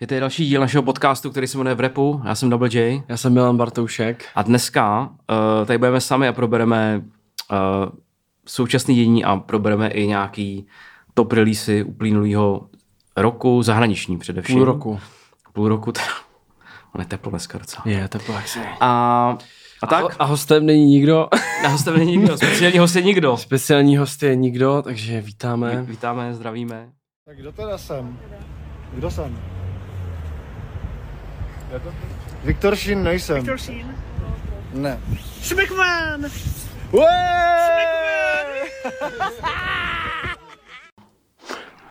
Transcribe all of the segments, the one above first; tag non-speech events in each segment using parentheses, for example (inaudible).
Je to další díl našeho podcastu, který se jmenuje V repu. Já jsem Double J. Já jsem Milan Bartoušek. A dneska uh, tady budeme sami a probereme uh, současný dění a probereme i nějaký top releasy uplynulého roku, zahraniční především. Půl roku. Půl roku, teda. On je teplo dneska docela. Je, teplo jak se. A, a tak? A, a hostem není nikdo. (laughs) Na hostem není nikdo, speciální host je nikdo. Speciální host je nikdo, takže vítáme. Vítáme, zdravíme. Tak kdo teda jsem? Kdo jsem? Viktor Šín nejsem. Viktor Sheen. Ne. Schmickman!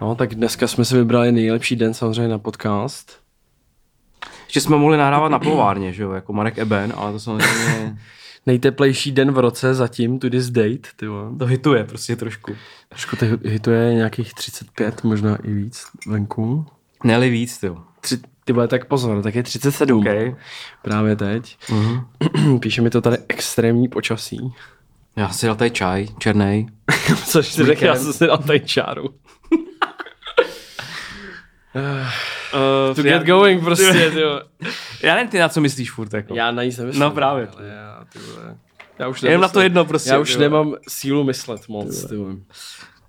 No, tak dneska jsme si vybrali nejlepší den samozřejmě na podcast. Ještě jsme mohli nahrávat na plovárně, že jo, jako Marek Eben, ale to samozřejmě (laughs) Nejteplejší den v roce zatím, to this date, ty vole. to hituje prostě trošku. Trošku to hituje nějakých 35, možná i víc venku. Neli víc, jo. Tři, ty vole, tak pozor, tak je 37. Okay. Právě teď. Uh-huh. (clears throat) Píše mi to tady extrémní počasí. Já si dal tady čaj, černý. (laughs) Což si řekl, já jsem si dal tady čáru. (laughs) Uh, To get going (laughs) prostě, ty vole. Já nevím, ty na co myslíš furt, jako. Já na ní nemyslím. No právě. Ale já, ty vole. Já už Jenom na to jedno prostě. Já už ty nemám sílu myslet moc, ty vole.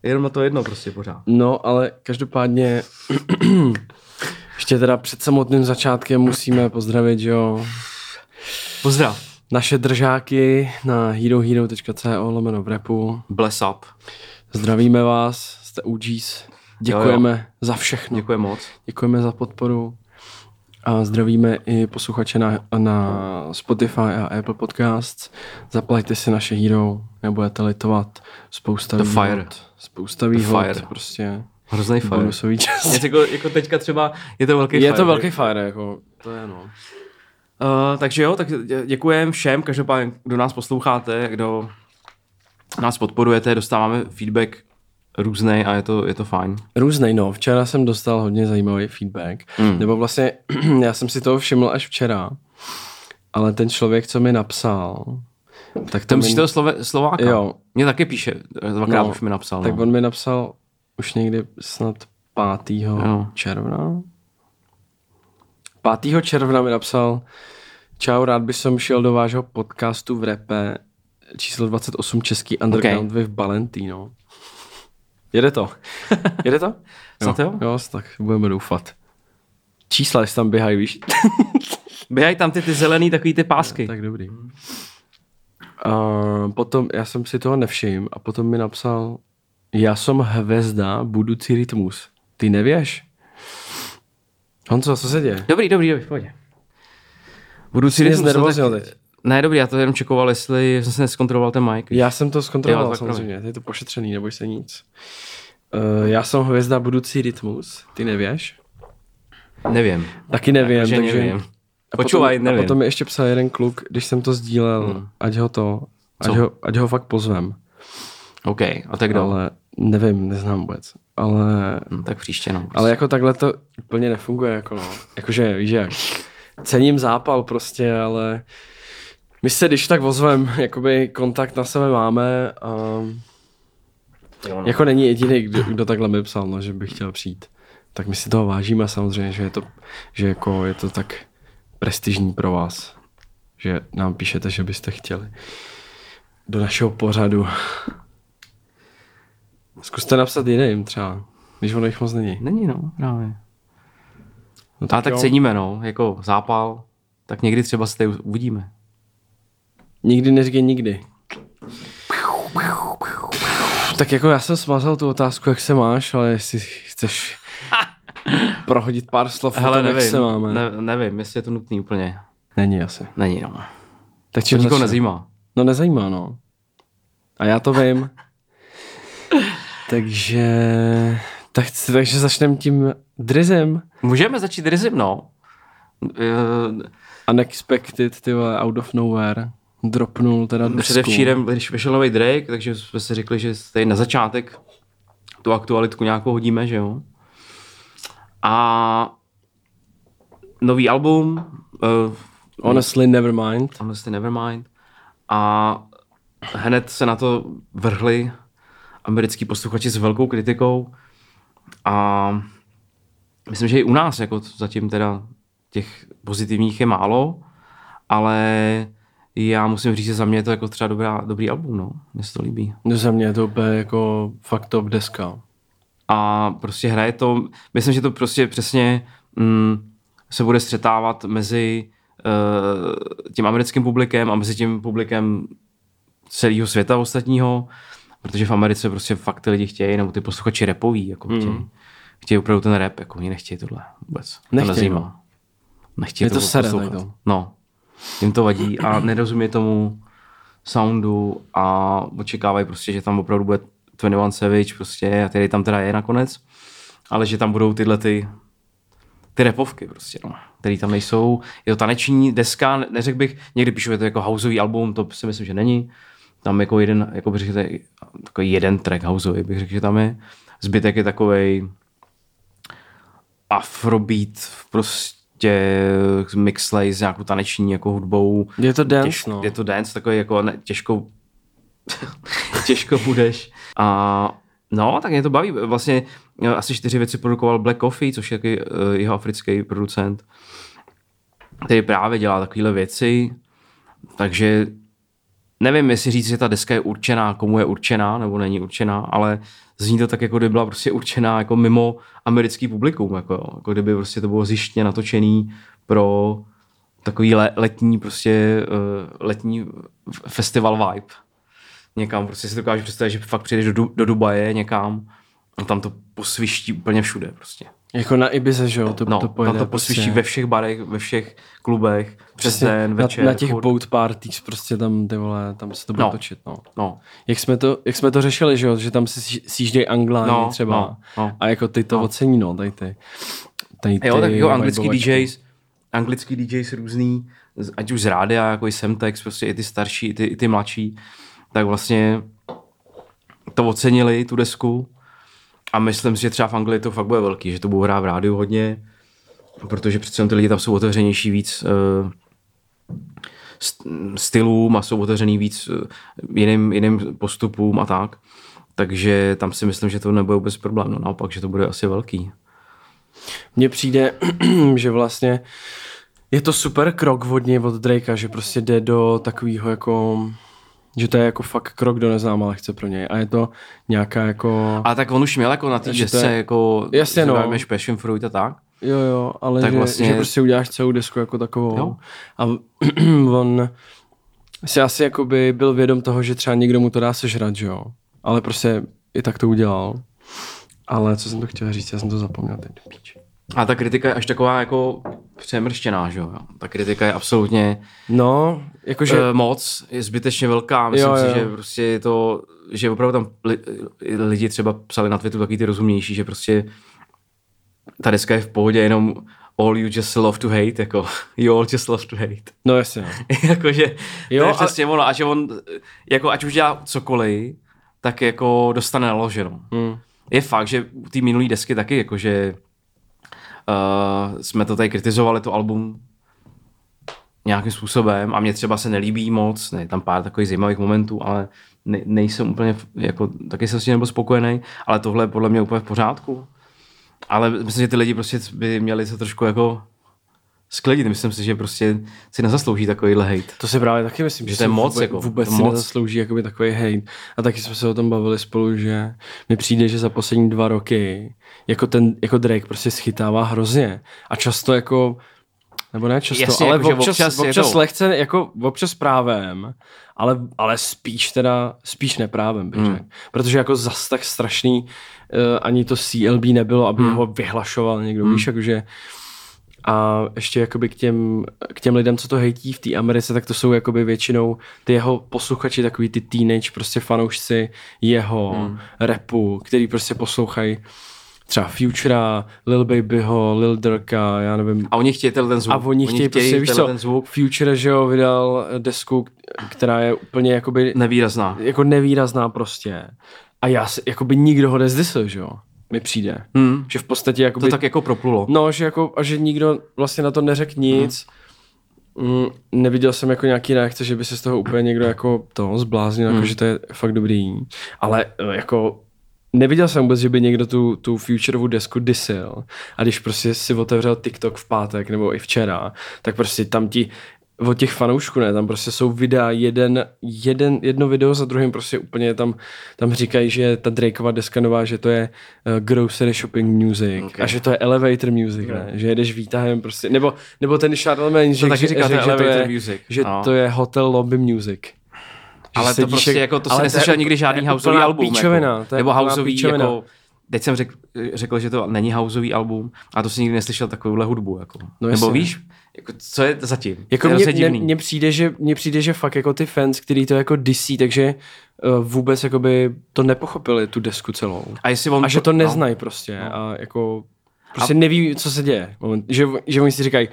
Jenom na to jedno prostě pořád. No, ale každopádně (clears throat) (clears throat) ještě teda před samotným začátkem musíme pozdravit, že jo, Pozdrav. naše držáky na herohero.co lomeno v repu. Bless up. Zdravíme vás, jste UGs. Děkujeme Jo, jo. za všechno. Děkuji moc. Děkujeme za podporu. A zdravíme i posluchače na, na Spotify a Apple Podcasts. Zaplaťte si naše Hero, nebudete litovat. Spousta The výhod. fire. Spousta výhod, fire. prostě. Hrozný fire. Bonusový čas. (laughs) Je to jako, jako teďka třeba, je to velký Je fire. to velký fire, jako, to je no. Uh, takže jo, tak děkujeme všem, každopádně, kdo nás posloucháte, kdo nás podporujete, dostáváme feedback různý a je to, je to fajn. Různej, no. Včera jsem dostal hodně zajímavý feedback. Mm. Nebo vlastně, (clears throat) já jsem si toho všiml až včera, ale ten člověk, co mi napsal, tak To to myslíš mi, toho Slove, Slováka? Jo. Mě taky píše, dvakrát No, už mi napsal. tak no. on mi napsal už někdy snad 5. Jo. června. 5. června mi napsal Čau, rád bych som šel do vášho podcastu v repe číslo 28 Český Underground okay. v Valentino. Jede to. Jede to? (laughs) Snad jo? Jo, tak budeme doufat. Čísla, jestli tam běhají, víš? (laughs) Běhají tam ty, ty zelený takový ty pásky. tak dobrý. A potom, já jsem si toho nevšiml a potom mi napsal Já jsem hvězda, budoucí rytmus. Ty nevěš? Honco, co se děje? Dobrý, dobrý, dobrý, pojď. Mě rytmus, tak- teď. Ne, dobrý, já to jenom čekoval, jestli jsem se neskontroloval ten mic. Já jsem to Jo, zkontroloval tak samozřejmě, je to pošetřený, neboj se nic. Uh, já jsem hvězda, budoucí rytmus. Ty nevěš? Nevím. Taky nevím, Že takže... nevím. A Počúvaj, potom, nevím. A potom mi ještě psal jeden kluk, když jsem to sdílel, Hmm. ať ho to, ať Co? ho, ať ho fakt pozvem. OK, a tak kdo? Ale nevím, neznám vůbec. Ale, Hm, tak příště, no. ale jako takhle to úplně nefunguje, jako no. Jakože, víš jak, cením zápal prostě, ale my se když tak ozvem, jakoby kontakt na sebe máme a Jo, no. jako není jediný, kdo, kdo takhle mi psal, no, že by chtěl přijít. Tak my si toho vážíme samozřejmě, že je to, že jako je to tak prestižní pro vás, že nám píšete, že byste chtěli do našeho pořadu. Zkuste napsat jiným třeba, když ono jich moc není. Není, no, právě. No Tak, tak jo. ceníme, no, jako zápal, tak někdy třeba se tady uvidíme. Nikdy neříkej nikdy. Tak jako já jsem smazal tu otázku, jak se máš, ale jestli chceš (laughs) prohodit pár slov o Hele, tom, jak nevím, se máme. ne, nevím, jestli je to nutný úplně. Není asi. Není, no. Tak To nikoho nezajímá. No nezajímá, no. A já to vím. Takže... Tak, takže začneme tím drizem. Můžeme začít rizim, no. Eh, Unexpected, ty vole, out of nowhere. Dropnul teda dusku. Předevčírem, když vyšel nový Drake, takže jsme si řekli, že tady na začátek tu aktualitku nějakou hodíme, že jo. A nový album, uh, Honestly, never mind. Honestly Nevermind. A hned se na to vrhli americký posluchači s velkou kritikou a myslím, že i u nás jako zatím teda těch pozitivních je málo, ale já musím říct, že za mě je to jako třeba dobrá, dobrý album, no. Mně se to líbí. No za mě je to úplně jako fakt top deska. A prostě hraje to, myslím, že to prostě přesně mm, se bude střetávat mezi uh, tím americkým publikem a mezi tím publikem celého světa ostatního, protože v Americe prostě fakt ty lidi chtějí, nebo ty posluchači repoví, jako Mm. chtějí. Chtějí opravdu ten rap, jako oni nechtějí tohle vůbec. Nechtějí, to no. Nechtějí Je to sere poslouchat. tady to. No, jim to vadí a nerozumí tomu soundu a očekávají prostě, že tam opravdu bude 21 Savage prostě a který tam teda je nakonec, ale že tam budou tyhle ty ty repovky prostě, no, který tam nejsou. Je to taneční deska, ne- neřekl bych, někdy píšu, je to jako houseový album, to si myslím, že není. Tam jako jeden, jako bych řekl, takový jeden track houseový, bych řekl, že tam je. Zbytek je takovej afrobeat, prostě mixlej s nějakou taneční jako hudbou. Je to dance, Těž, no. Je to dance, takový jako ne, těžko, (laughs) těžko budeš. A no, tak mě to baví. Vlastně eh, asi čtyři věci produkoval Black Coffee, což je taky uh, jeho africký producent, který právě dělá takovéhle věci. Takže nevím, jestli říct, že ta deska je určená, komu je určená, nebo není určená, ale zní to tak, jako kdyby byla prostě určená jako mimo americký publikum, jako, jo. jako kdyby prostě to bylo zjištně natočený pro takový le, letní prostě uh, letní festival vibe. Někam, prostě si dokážu představit, že fakt přijdeš do, do Dubaje někam a tam to posviští úplně všude prostě. Jako na Ibize, že jo, to, No, to pojede. tam to posviští prostě. ve všech barech, ve všech klubech, přes Přesně, den, na, večer. na těch furt. boat parties prostě tam ty vole, tam se to bude No. točit, no. No, Jak jsme to, jak jsme to řešili, že jo, že tam se sjí- sjíždějí Angláni No, třeba no, no. a jako ty to No. ocení, no, tady ty. Tady ty jo, tak jako anglický. DJs, anglický DJs různý, ať už z rádia, jako i Semtex, prostě i ty starší, i ty, i ty mladší, tak vlastně to ocenili, tu desku. A myslím si, že třeba v Anglii to fakt bude velký, že to budou hrát v rádiu hodně, protože přece ty lidi tam jsou otevřenější víc uh, stylům a jsou otevřený víc eh, jiným, jiným postupům a tak. Takže tam si myslím, že to nebude vůbec problém. No, naopak, že to bude asi velký. Mně přijde, (clears throat) že vlastně je to super krok hodně od Drakea, že prostě jde do takového jako že to je jako fakt krok do neznáma lehce pro něj a je to nějaká jako Ale tak on už měl jako na té desce je- jako Jasně, no. Passion Fruit a tak. Jo, jo, ale Tak že, vlastně- že prostě uděláš celou desku jako takovou. Jo. A (clears throat) on si asi jakoby byl vědom toho, že třeba někdo mu to dá sežrat, že jo. Ale prostě i tak to udělal. Ale co jsem to chtěl říct, já jsem to zapomněl teď. do píči. A ta kritika je až taková jako přemrštěná, že jo. Ta kritika je absolutně No, jakože, že... moc, je zbytečně velká. Myslím Jo, si, jo. že prostě je to, že opravdu tam li, lidi třeba psali na Twitteru taky ty rozumnější, že prostě ta deska je v pohodě, jenom all you just love to hate, jako (laughs) you all just love to hate. no jasně, no. (laughs) jakože Jo, to je a- přesně ono, a že on, jako ať už dělá cokoliv, tak jako dostane naloženo. Hmm. Je fakt, že u té minulé desky taky, jakože uh, jsme to tady kritizovali, to album nějakým způsobem a mě třeba se nelíbí moc, ne, tam pár takových zajímavých momentů, ale ne, nejsem úplně, jako, taky jsem s tím nebyl spokojený, ale tohle je podle mě úplně v pořádku. Ale myslím, že ty lidi prostě by měli se trošku jako sklidit. Myslím si, že prostě si nezaslouží takovýhle hate. To si právě taky myslím, Že že to je moc, vůbec, jako, vůbec to si moc. nezaslouží jakoby takový hate. A taky jsme se o tom bavili spolu, že mi přijde, že za poslední dva roky jako ten, jako Drake prostě schytává hrozně. A často jako nebo ne často, Jasně, ale jako, občas, občas občas, to- lehce, jako občas právem, ale, ale spíš teda, spíš neprávem bych Hmm. řekl. Protože jako zas tak strašný uh, ani to CLB nebylo, aby Hmm. ho vyhlašoval někdo, víš, jakože a ještě jakoby k těm, k těm lidem, co to hejtí v té Americe, tak to jsou jakoby většinou ty jeho posluchači, takový ty teenage prostě fanoušci jeho hmm. repu, který prostě poslouchají třeba Futura, Lil Babyho, Lil Durka, já nevím. A oni chtějí tenhle ten zvuk. A oni chtějí, prostě, víš co, ten zvuk Future, že jo, vydal desku, která je úplně jakoby nevýrazná. jako nevýrazná prostě. A já se, jakoby nikdo ho nezdisl, že jo, mi přijde. Hmm. Že v podstatě jakoby... To tak jako proplulo. No, že jako, a že nikdo vlastně na to neřekl nic. Mm, neviděl jsem jako nějaký reakce, že by se z toho úplně někdo jako to zbláznil, Hmm. jako, že to je fakt dobrý. Ale eh, jako neviděl jsem vůbec, že by někdo tu, tu Futureovu desku disil. A když prostě si otevřel TikTok v pátek nebo i včera, tak prostě tam ti od těch fanoušků, ne, tam prostě jsou videa, jeden, jeden, jedno video za druhým prostě úplně tam, tam říkají, že ta Drakeova deska nová, že to je uh, grocery shopping music Okay. a že to je elevator music, ne, že jedeš výtahem prostě, nebo, nebo ten Charlemagne, že, taky že, říká, to je že, to je, music, že no. to je hotel lobby music. Že Ale to prostě jak- jako, to jsem neslyšel nikdy žádný houseový album. píčovina, jako, to je nebo houseový, píčovina. jako, teď jsem řekl, řekl, že to není houseový album, a to si nikdy neslyšel takovouhle hudbu. Jako. No nebo jasně. víš, jako, co je zatím? Jako mně, hrozně mně, přijde, že, mně přijde, že fakt jako ty fans, který to jako disí, takže uh, vůbec jakoby to nepochopili, tu desku celou. a jestli on A že to no. neznají prostě a jako prostě neví, co se děje. Že, že oni si říkají,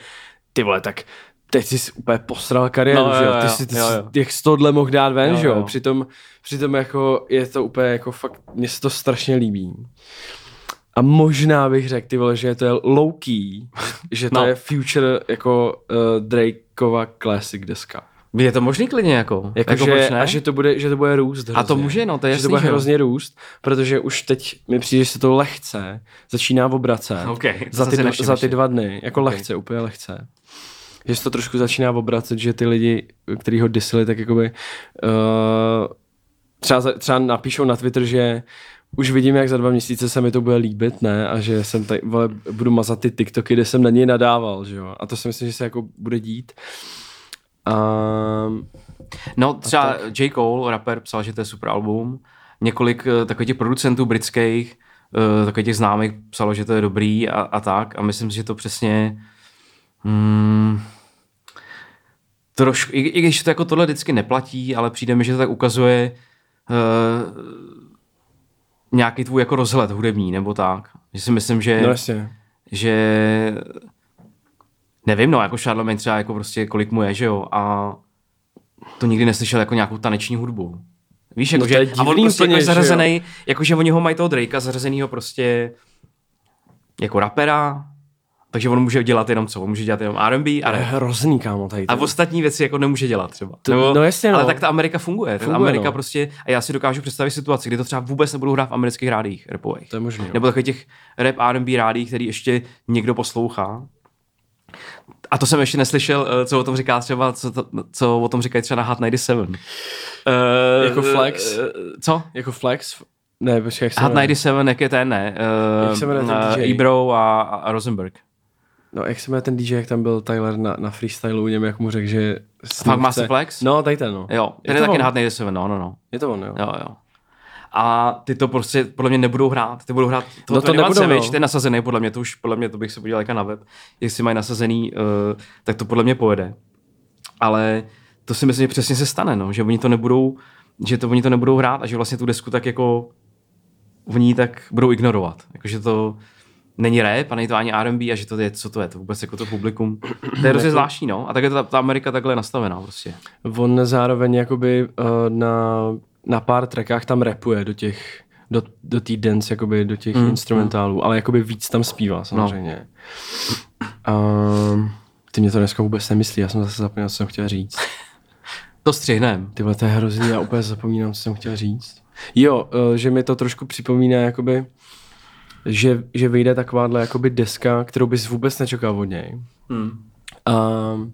ty vole, tak teď jsi úplně posral kariéru, No, že jo, ty jo, jsi, ty jo, jsi, jo. jak jsi tohle mohl dát ven, Jo, že jo, jo. přitom, přitom jako je to úplně jako fakt, mně se to strašně líbí. A možná bych řekl, ty vole, že to je low key, že to No. je future jako uh, Drakeova classic deska. Je to možný klidně, jako. Jako, jako že, proč ne? a že to, bude, že to bude růst hrozně. A to může, no, to je Že to jasný, bude že hrozně růst, protože už teď mi přijde, že se to lehce začíná obracet. OK, to za, ty, za ty dva dny. Jako OK. lehce, úplně lehce. Že se to trošku začíná obracet, že ty lidi, kteří ho disili, tak jakoby uh, třeba, třeba napíšou na Twitter, že už vidím, jak za dva měsíce se mi to bude líbit, ne? A že jsem tady, vole, budu mazat ty TikToky, kde jsem na něj nadával, že jo? A to si myslím, že se jako bude dít. Um, No třeba J. Cole, rapper, psal, že to je super album. Několik eh, takových těch producentů britských, eh, takových těch známých psalo, že to je dobrý a, a tak. A myslím si, že to přesně... Hmm, trošku, i, i když to jako tohle vždycky neplatí, ale přijde mi, že to tak ukazuje uh, nějaký tvůj jako rozhled hudební nebo tak. Že si myslím, že no jasně. že nevím, no, jako Charlemagne třeba jako prostě kolik mu je, že jo, a to nikdy neslyšel jako nějakou taneční hudbu. Víš, jako, No že, a on prostě jako zařazený, jakože oni ho mají toho Drakea zařazenýho prostě jako rapera, takže on může dělat jenom co? On může dělat jenom R&B a je rap. hrozný, kámo, tady. A to. ostatní věci jako nemůže dělat třeba. To- no jasně, no. Ale tak ta Amerika funguje. funguje Amerika no. prostě, a já si dokážu představit situaci, kdy to třeba vůbec nebudou hrát v amerických rádích rapových. To je možný, no. Nebo takových těch rap R&B rádích, který ještě někdo poslouchá. A to jsem ještě neslyšel, eh, co o tom říká třeba, co, to, co o tom říkají třeba na Hot 97. Uh, Jako Flex? co? Jako Flex? Ne, počkej, jak se Hot jmenuje? 97, jak je ten, ne? Uh, Jak se jmenuje ten DJ? Ebro a, a Rosenberg. No, jak se jmenuje ten DJ, jak tam byl Tyler na, na freestylu u něm, jak mu řekl, že... Fakt Master chce- Flex? No, tady ten, no. Jo, Je ten je, to taky na Hot 97, no, no, no. Je to on, jo. Jo, jo. A ty to prostě podle mě nebudou hrát. Ty budou hrát to, No to nebudou, no. Ten je nasazený, podle mě to už, podle mě to bych se podíval jako na web. Jestli mají nasazený, uh, tak to podle mě pojede. Ale to si myslím, že přesně se stane, no, že oni to nebudou, že to oni to nebudou hrát a že vlastně tu desku tak jako oni ji tak budou ignorovat. Jakože to není rap a není to ani R&B a že to je, co to je, to vůbec jako to publikum. To je (clears throat) hrozně zvláštní, no. A tak je ta, ta Amerika takhle nastavená prostě. On zároveň jakoby uh, na, na pár trackách tam rapuje do těch do, do té dance, jakoby do těch Mm, mm, instrumentálů, ale jakoby víc tam zpívá samozřejmě. No. Um, ty mě to dneska vůbec nemyslí, já jsem zase zapomněl, co jsem chtěl říct. (laughs) To střihnem. Ty to je hrozný, já úplně zapomínám, co jsem chtěl říct. Jo, uh, že mi to trošku připomíná, jakoby, že, že vyjde takováhle jakoby deska, kterou bys vůbec nečekal od něj. Hmm. Um,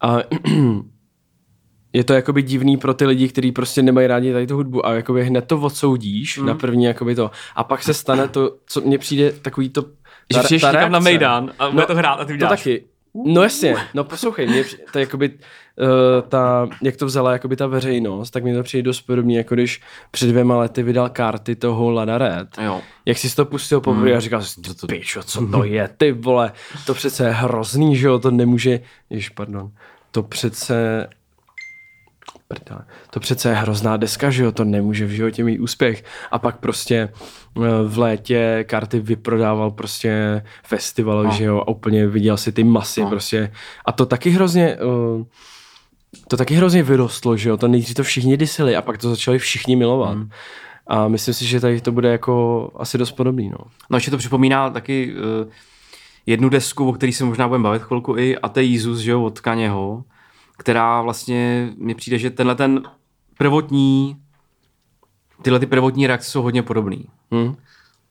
a (clears throat) je to jakoby divný pro ty lidi, kteří prostě nemají rádi tady tu hudbu a jakoby hned to odsoudíš mm. na první jakoby to. A pak se stane to, co mně přijde takový to... Že přijdeš na Mejdan a bude No, to hrát a ty To uděláš. taky. No jasně, no poslouchej, mě, to je jakoby, uh, ta, jak to vzala jakoby ta veřejnost, tak mi to přijde dost podobně, jako když před dvěma lety vydal karty toho Lada Red. Jo. Jak jsi to pustil poprvé Hmm. a říkal jsi, to, pičo, co to je, ty vole, to přece je hrozný, že jo, to nemůže, jež, pardon, to přece, prdele, to přece je hrozná deska, že jo, to nemůže v životě mít úspěch. A pak prostě eh, v létě karty vyprodával prostě festival, No. že jo, a úplně viděl si ty masy No. prostě. A to taky hrozně, eh, to taky hrozně vyrostlo, že jo, to nejdřív to všichni disili a pak to začali všichni milovat. Hmm. A myslím si, že tady to bude jako asi dost podobný, no. No ještě to připomíná taky uh, jednu desku, o který se možná budeme bavit chvilku i, a to je Jesus, že jo, od Kaněho, která vlastně, mně přijde, že tenhle ten prvotní tyhle ty prvotní reakce jsou hodně podobný. Hm?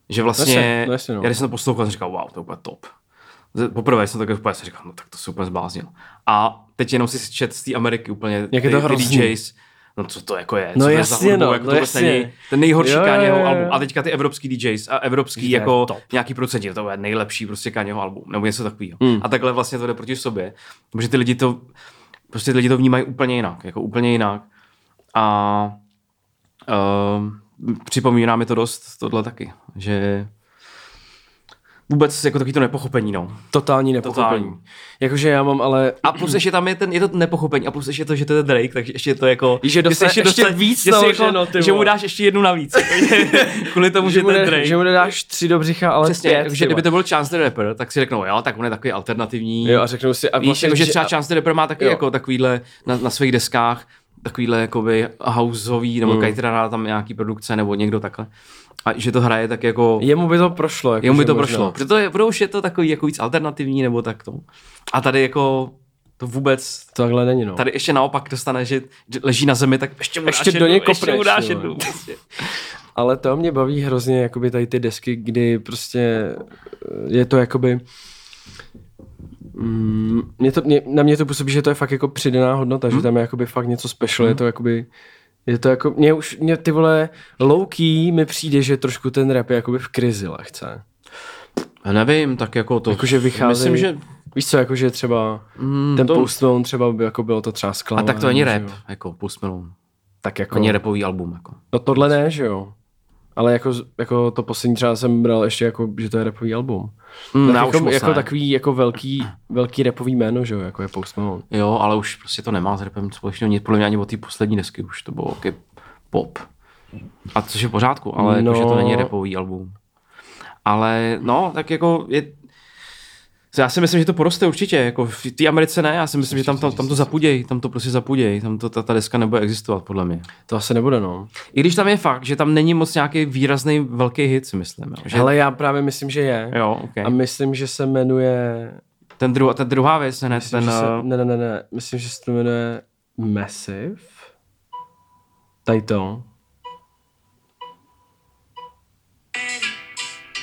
Že vlastně, Jasně, no jasně, no. já když jsem to poslouchal, jsem říkal, wow, to je úplně top. Poprvé jsem takhle úplně říkal, no tak to úplně zbláznil. A teď jenom si čet z té Ameriky úplně Jak je to ty. DJs, no co to jako je, No co jasně, za hudbu, no, jako no jasně. není ten nejhorší Kanyeho album. A teďka ty evropský DJs a evropský je jako top. nějaký procenti, to je nejlepší prostě Kanyeho album, nebo něco takového. Hmm. A takhle vlastně to jde proti sobě, protože ty lidi to, prostě ty lidi to vnímají úplně jinak, jako úplně jinak. A uh, připomíná mi to dost tohle taky, že vůbec jako takový to nepochopení, no. Totální nepochopení. Totální. Jakože já mám ale... A plus ještě tam je, ten, je to nepochopení a plus ještě to, že to je Drake, takže ještě to jako... Že dostane si ještě víc že, si naloženo, ty že mu dáš ještě jednu navíc. (laughs) Kvůli tomu, že, že, to je Drake. že mu nedáš tři do břicha, ale Přesně, pět. že kdyby to byl Chance the Rapper, tak si řeknou, jo, tak on je takový alternativní. Jo, a řeknou si... A Víš, vlastně, jako, že třeba Chance the Rapper má taky Jo. jako takovýhle na, na svých deskách takovýhle jakoby houseový, nebo Mm. mm. Kajtrana tam nějaký produkce, nebo někdo takhle. A že to hraje tak jako... Jemu by to prošlo. Jako Jemu by to možná. prošlo. Protože to je, protože už je to takový jako víc alternativní nebo tak to. A tady jako to vůbec, To takhle není, no. tady ještě naopak dostane, že leží na zemi, tak ještě mu Ještě do něj ještě mu kopneš, jo. jednu. Prostě. (laughs) Ale to mě baví hrozně, jakoby tady ty desky, kdy prostě eh, je to jakoby... Mm, mě to, mě, na mě to působí, že to je fakt jako přidaná hodnota, Hmm. že tam je jakoby fakt něco special, je to jakoby... Je to jako, mě už, mě ty vole, low key mi přijde, že trošku ten rap je jakoby v krizi lehce. Nevím, tak jako to... Jakože vychází, Myslím, že... Víš co, jakože třeba Mm, ten to, Post Malone třeba by jako bylo to třeba a sklamání. tak to není rap, jo. jako Post Malone. Tak jako, není rapový album, jako. no tohle ne, že jo. Ale jako, jako to poslední třeba jsem bral ještě jako, že to je rapový album. Mm, tak jako, jako ne. takový jako velký, velký rapový jméno, že jo, jako je Post Malone. Jo, ale už prostě to nemá s rapem společného nic, podle mě ani od té poslední desky už to bylo taky pop. A což je v pořádku, ale no. No. jako, že to není rapový album. Ale no, tak jako je, já si myslím, že to poroste určitě, jako v té Americe ne, já si myslím, že tam, tam, tam to zapuděj, tam to prostě zapuděj, tam to, ta, ta deska nebude existovat, podle mě. To asi nebude, no. I když tam je fakt, že tam není moc nějaký výrazný velký hit, si myslím. Jo, že, Ale já právě myslím, že je. jo, okay. A myslím, že se jmenuje... ten, dru, ta druhá věc, hned Myslím, ten, se, eh, ne, ne, ne, ne, myslím, že se to jmenuje Massive. Tady to.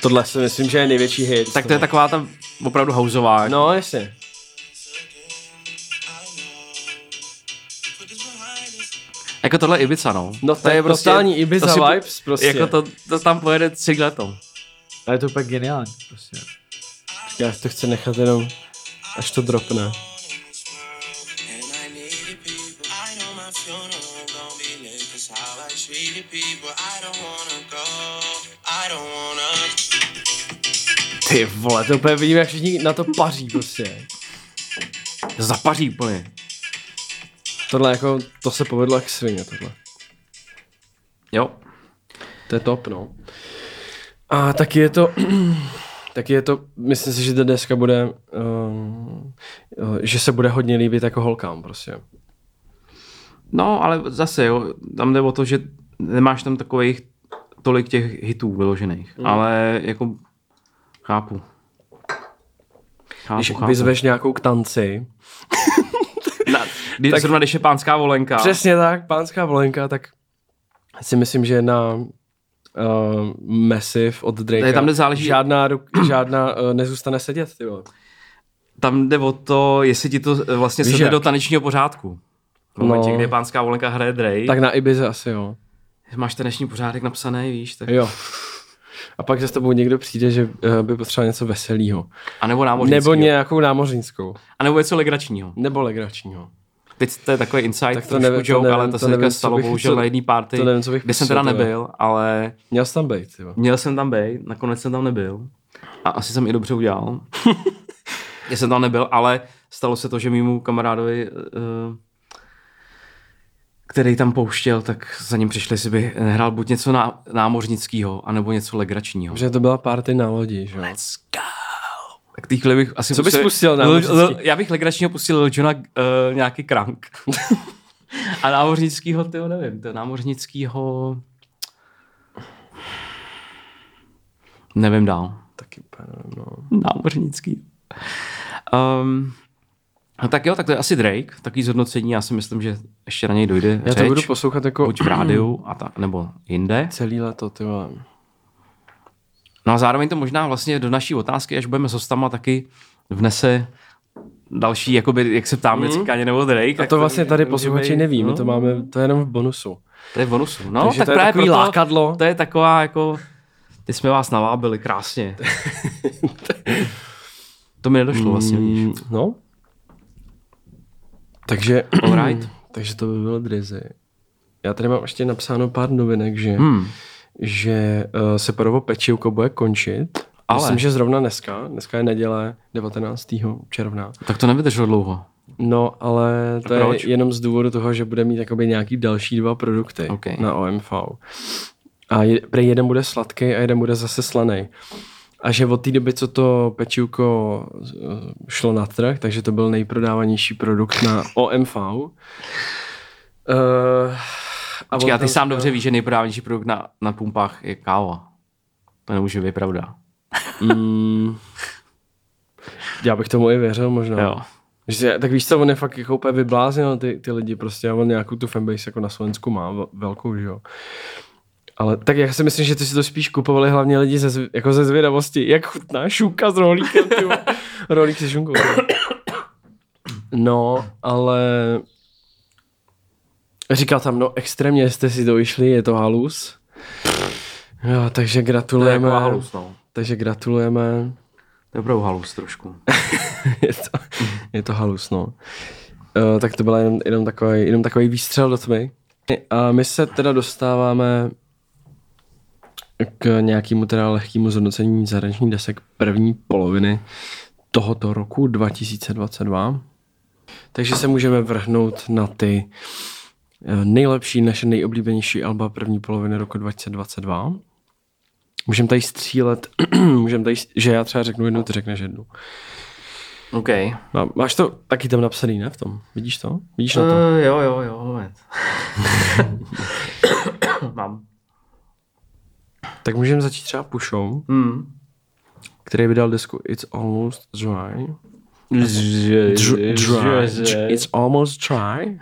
Tohle si myslím, že je největší hit. tak to je taková ta opravdu houseová. No, jasně. Jako tohle je Ibiza, no. No to je totální Ibiza to si vibes prostě. Jako to, to tam pojede leto. Ale je to úplně geniální. Prostě. Já to chci nechat jenom, až to dropne. People. I don't wanna go. I don't wanna. Ty vole, to úplně vidím, jak všichni na to paří prostě. Zapaří úplně. Tohle jako, to se povedlo jak svině tohle. Jo. To je top, no. A taky je to, (clears throat) taky je to, myslím si, že ta deska bude, um, že se bude hodně líbit jako holkám prostě. No, ale zase, jo, tam jde o to, že nemáš tam takových tolik těch hitů vyložených. Mm. Ale jako chápu. Chápu, Když chápu. vyzveš nějakou k tanci, (laughs) Na, kdy, tak-. Zrovna když je pánská volenka. přesně tak, pánská volenka, tak si myslím, že na uh, Massive od Drakea Ne, tam nezáleží- žádná, žádná uh, nezůstane sedět, ty vole. Tam jde o to, jestli ti to eh, vlastně Víš sedne jak? do tanečního pořádku. V momentě, No. kdy pánská volenka hraje Drake, Tak na Ibize asi jo. máš taneční pořádek napsaný, víš, tak... Jo. A pak za tebou někdo přijde, že uh, by potřeboval něco veselého. A nebo námořnického. Nebo nějakou námořnickou. A nebo něco legračního. Nebo legračního. Teď to je takový insight, Tak to to nevím- to joke, nevím, ale to, to se teďka nevím, stalo bych- bohužel co- na jedné party, to nevím, co bych kde jsem teda to nebyl, ale Měl jsi tam být, vole. měl jsem tam být, nakonec jsem tam nebyl. A asi jsem i dobře udělal. (laughs) Já jsem tam nebyl, ale stalo se to, že mýmu kamarádovi, eh, který tam pouštěl, tak za ním přišli, jestli by hrál buď něco ná, námořnického, anebo něco legračního. Že to byla party na lodi, že jo? Let's go! Tak bych asi Co bys pustil námořnický? Lil- Já bych legračního pustil Jona uh, nějaký krank. (laughs) A námořnickýho, tyho nevím, to námořnickýho... Nevím dál. Taky úplně nevím, no. Námořnický. Um, No tak jo, tak to je asi Drake, takový zhodnocení, já si myslím, že ještě na něj dojde Já řeč, to budu poslouchat jako buď v rádiu, a ta, nebo jinde. celý leto, ty vole. No a zároveň to možná vlastně do naší otázky, až budeme s hostama, taky vnese další, jakoby, jak se ptáme, mm. Kaně nebo Drake. A to vlastně tady posluchači neví, my no, to máme, to je jenom v bonusu. To je v bonusu. No, Takže tak to je právě proto, lákadlo. To je taková jako, ty jsme vás navábili krásně. (laughs) to mi nedošlo vlastně, víš. Mm, no. Takže, Alright. (clears throat) takže to by bylo Drizzy. Já tady mám ještě napsáno pár novinek, že, Hmm. že uh, se parovo pečivko bude končit. Ale. Myslím, že zrovna dneska, dneska je neděle 19. června. Tak to nevydrželo dlouho. No, ale to je proč? jenom z důvodu toho, že bude mít jakoby nějaký další dva produkty OK. na OMV. A je, jeden bude sladký a jeden bude zase slaný. A že od té doby, co to pečivko eh, šlo na trh, takže to byl nejprodávanější produkt na OMV. Uh, a Počkej, a on ty sám říkal- dobře víš, že nejprodávanější produkt na, na pumpách je káva. To nemůže být pravda. Mm, já bych tomu i věřil možná. Jo. Že, tak víš co, on je fakt jako úplně vybláznil ty, ty lidi prostě a on nějakou tu fanbase jako na Slovensku má vel- velkou, že jo. Ale tak já si myslím, že ty si to spíš kupovali hlavně lidi ze, jako ze zvědavosti, jak chutná šunka s rohlíkem. (laughs) Rohlík se šunkou. No, ale říkal tam, no extrémně jste si to vyšli, je to halus. Jo, takže To je gratulujeme. jako halus, no. Takže gratulujeme. To je opravdu halus trošku. (laughs) je, to, je to halus, no. Uh, tak to byl jenom, jenom, takový, jenom takový výstřel do tmy. A my se teda dostáváme k nějakému teda lehkému zhodnocení zahraničních desek první poloviny tohoto roku 2022. Takže se můžeme vrhnout na ty eh, nejlepší, naše nejoblíbenější alba první poloviny roku 2022. Můžeme tady střílet, (clears throat) můžeme tady, že já třeba řeknu jednu, ty řekneš jednu. OK. Má, máš to taky tam napsaný, ne v tom? Vidíš to? Vidíš na to? Uh, jo, jo, jo, moment. (laughs) Mám. Tak můžeme začít třeba Pushou, Hmm. který vydal desku It's Almost Dry. Dr- dry. It's Almost Dry.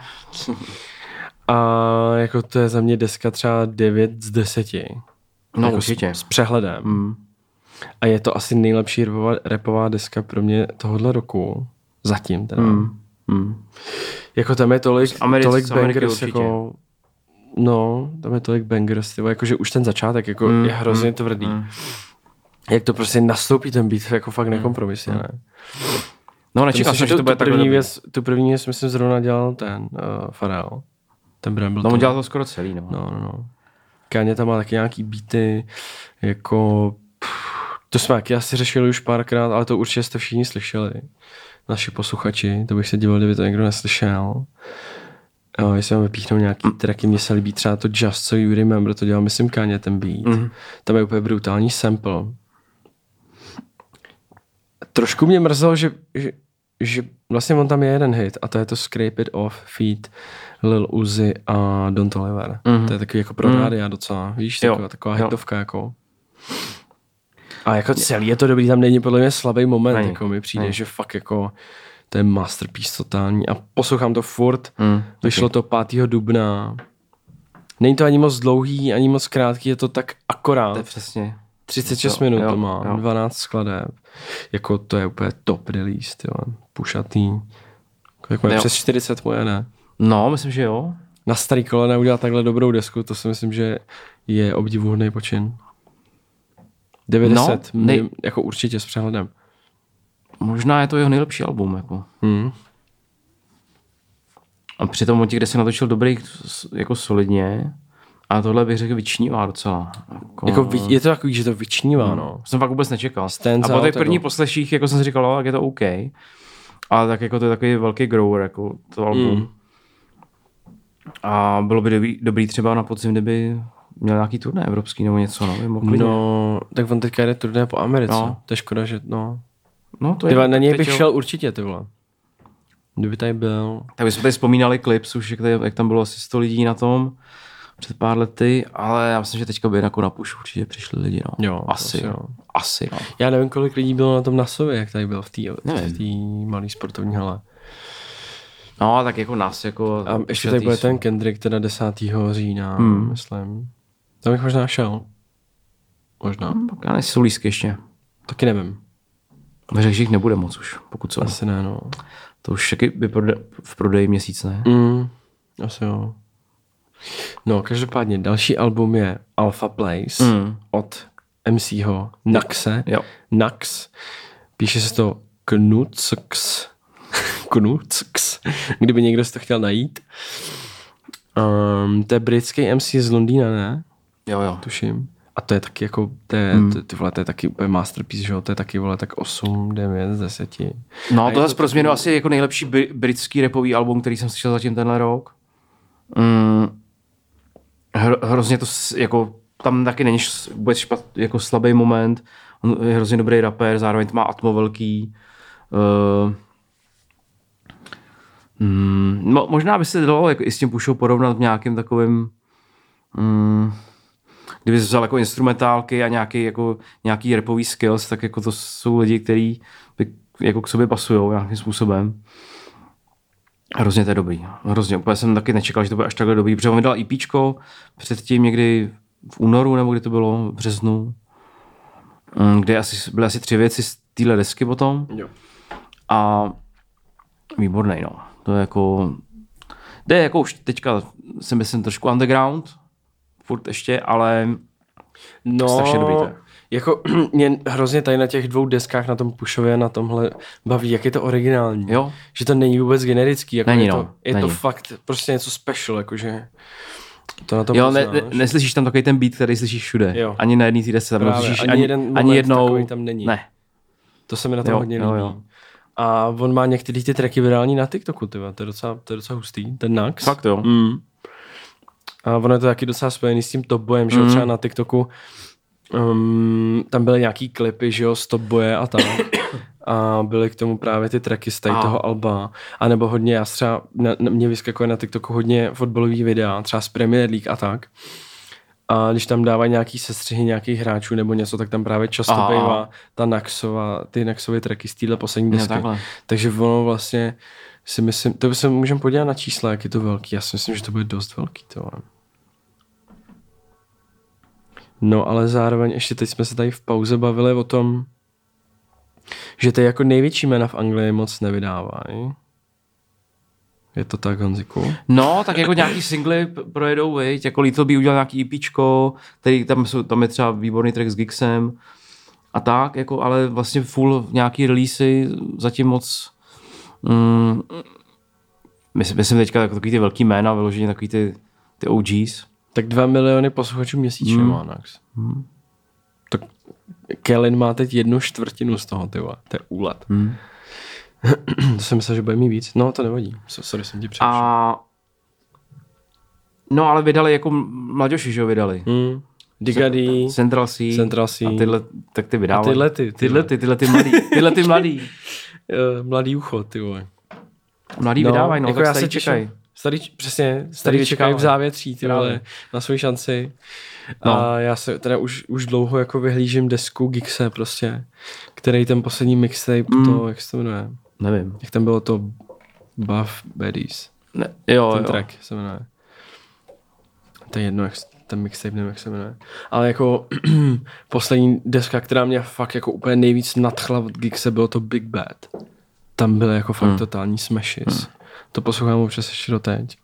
A jako to je za mě deska třeba 9 z 10. No jako určitě. S, s přehledem. Mm. A je to asi nejlepší repová, repová deska pro mě tohohle roku. Zatím teda. Mm. Hmm. Jako tam je tolik, Americ- tolik bangers, určitě. jako... No, tam je tolik bangers, tyvo, jakože už ten začátek jako Mm, je hrozně mm, tvrdý. mm. Jak to prostě nastoupí ten beat, jako fakt nekompromisně, ne? No nečekal jsem, že to bude tu první věc, tu první věc, myslím, zrovna dělal ten uh, Pharrell. Ten Bramble. No on to- dělal to skoro celý, no. No, no, no. Káně tam má taky nějaký beaty, jako... pff, To jsme taky asi řešili už párkrát, ale to určitě jste všichni slyšeli. Naši posluchači, to bych se divil, kdyby to někdo neslyšel. Jo, jestli vám vypíchnou nějaký tracky, mně se líbí třeba to Just So You Remember, to dělal myslím Káně ten beat. Mm. Tam je úplně brutální sample. Trošku mě mrzelo, že, že, že vlastně on tam je jeden hit a to je to Scrape It Off feat Lil Uzi a Don Toliver. Mm. To je takový jako pro rádia docela, víš, Jo, taková, taková jo. hitovka jako. A jako celý je to dobrý, tam není podle mě slabý moment, Není, jako mi přijde, není. že fakt jako to je masterpiece totální a poslouchám to furt, Mm, vyšlo to 5. dubna, není to ani moc dlouhý, ani moc krátký, je to tak akorát. To je přesně. 36 Jo, minut jo, to má, jo. 12 skladeb. Jako to je úplně top release, jo. Pušatý. Jako má Jo. přes 40 moje, ne? No, myslím, že jo. Na starý kolena udělat takhle dobrou desku, to si myslím, že je obdivuhodný počin. 90, No, no, nej- jako určitě s přehledem. Možná je to jeho nejlepší album, jako. Hmm. A přitom on těch, kde se natočil dobrý, jako solidně, a tohle bych řekl vyčnívá docela. Jako, Jako vy, je to takový, že to vyčnívá, no. Jsem fakt vůbec nečekal. Stands a po těch out, prvních jako. posleších, jako jsem si říkal, no, tak je to OK. Ale tak jako to je takový velký grower, jako to album. Mm. A bylo by dobrý, dobrý třeba na podzim, kdyby měl nějaký turné evropský nebo něco, no, klidně. No, tak on teďka jde turné po Americe. No. To je škoda, že no. No to Ty vole, je, na něj bych jo. šel určitě, ty vole. Kdyby tady byl. Tak bychom tady vzpomínali klips už, jak, tady, jak tam bylo asi 100 lidí na tom. před pár lety, ale já myslím, že teďka by jako na push určitě přišli lidi, no. Jo, asi, asi jo. asi, no. Já nevím, kolik lidí bylo na tom Nasově, jak tady byl v té Nevím. v malé sportovní hale. No, tak jako nás, jako... A ještě tady bude ten Kendrick teda 10. října, hmm. myslím. Tam bych možná šel. Možná. Hmm. Já nejsem jsou lístky ještě. Taky nevím. Řekl, že jich nebude moc už, pokud co. Asi ne, no. To už taky by v prodeji měsíc, ne? Mm, asi jo. No, každopádně další album je Alpha Place Mm. od MCho Naxe. Jo. Nax. Píše se to Knucks. (laughs) Knucks. Kdyby někdo si to chtěl najít. Um, to je britský MC z Londýna, ne? Jo, jo. Tuším. A to je taky jako, to je, Hmm. to, ty vole, to je taky úplně masterpiece, že jo? To je taky, vole, tak 8, 9 z 10. No, A to zase pro změnu asi jako nejlepší bri- britský repový album, který jsem slyšel zatím tenhle rok. Mm, hro, hrozně to jako, tam taky není vůbec špat, jako slabý moment. On je hrozně dobrý rapper, zároveň to má atmo velký. Uh, mm, no, možná by se dalo jako i s tím Pushou porovnat v nějakým takovým mm, kdyby vzal jako instrumentálky a nějaký, jako, nějaký repový skills, tak jako to jsou lidi, kteří jako k sobě pasují nějakým způsobem. Hrozně to je dobrý. Hrozně. Úplně jsem taky nečekal, že to bude až takhle dobrý, protože on vydal EPčko předtím někdy v únoru, nebo kdy to bylo, v březnu, mm, kde asi, byly asi tři věci z téhle desky potom. Jo. A výborný, no. To je jako, jde jako už teďka si myslím trošku underground, furt ještě, ale No, Strašně dobrý to je. Jako (clears throat) mě hrozně tady na těch dvou deskách na tom Pushově na tomhle baví, jak je to originální. Jo. Že to není vůbec generický. Jako Není, je, to, no, je to není. fakt prostě něco special, jakože to na tom jo, ne, poznáš. ne, neslyšíš tam takový ten beat, který slyšíš všude. Jo. Ani na jedné desce tam neslyšíš ani ani, jeden ani, jednou. tam není. Ne. To se mi na tom Jo, hodně jo, líbí. jo. A on má některé ty tracky virální na TikToku, tyva. to je docela, to je docela hustý, ten Nax. Fakt jo. Mm. A ono je to taky docela spojený s tím Top Boyem, že Mm. třeba na TikToku um, tam byly nějaký klipy, že jo, z Top Boye a tak. A byly k tomu právě ty tracky z tady A. toho alba. A nebo hodně, já třeba, na, na, mě vyskakuje na TikToku hodně fotbalový videa, třeba z Premier League a tak. A když tam dávají nějaký sestřihy nějakých hráčů nebo něco, tak tam právě často Aha. bývá ta Naxova, ty Naxovy tracky z téhle poslední desky. takhle. Takže ono vlastně si myslím, to se můžeme podívat na čísla, jak je to velký. Já si myslím, že to bude dost velký. To. No ale zároveň ještě teď jsme se tady v pauze bavili o tom, že ty jako největší jména v Anglii moc nevydávají. Je to tak, Honziku? No, tak jako nějaký singly projedou, viď? jako Little B udělal nějaký EPčko, který tam, jsou, tam je třeba výborný track s Gixem a tak, jako, ale vlastně full nějaký releasy zatím moc mm, myslím, myslím teďka jako takový ty velký jména, vyloženě takový ty, ty OGs. Tak dva miliony posluchačů měsíčně Hmm. má Nax. Tak Kellen má teď jednu čtvrtinu z toho, ty vole. To je úlet. Hmm. (clears throat) to jsem myslel, že bude mít víc. No, to nevadí. So- Sorry, jsem ti. A no ale vydali jako mladěši, že jo, vydali. Hmm. Digady. Central C. Central C. A tyhle, tak ty vydávají. A tyhle ty, ty tyhle ty, tyhle ty mladý. (laughs) Tyhle ty mladý. Eh, Mladý ucho, ty vole. Mladý no, vydávají, no, jako tak já starý se čekají. Starý, přesně, starý čekají vyčkávají. v závětří, ty vole, na svou šanci. No. A já se teda už, už dlouho jako vyhlížím desku Gixe prostě, který ten poslední mixtape, Mm. to, jak se to jmenuje, Nevím. jak tam bylo to Buff Baddies, Ne, jo, ten jo. track se jmenuje. To je jedno, jak, ten mixtape nevím, jak se jmenuje. Ale jako (clears throat) poslední deska, která mě fakt jako úplně nejvíc nadchla od Gixe, bylo to Big Bad. Tam byly jako fakt Hmm. totální smashes. To poslouchám občas ještě doteď.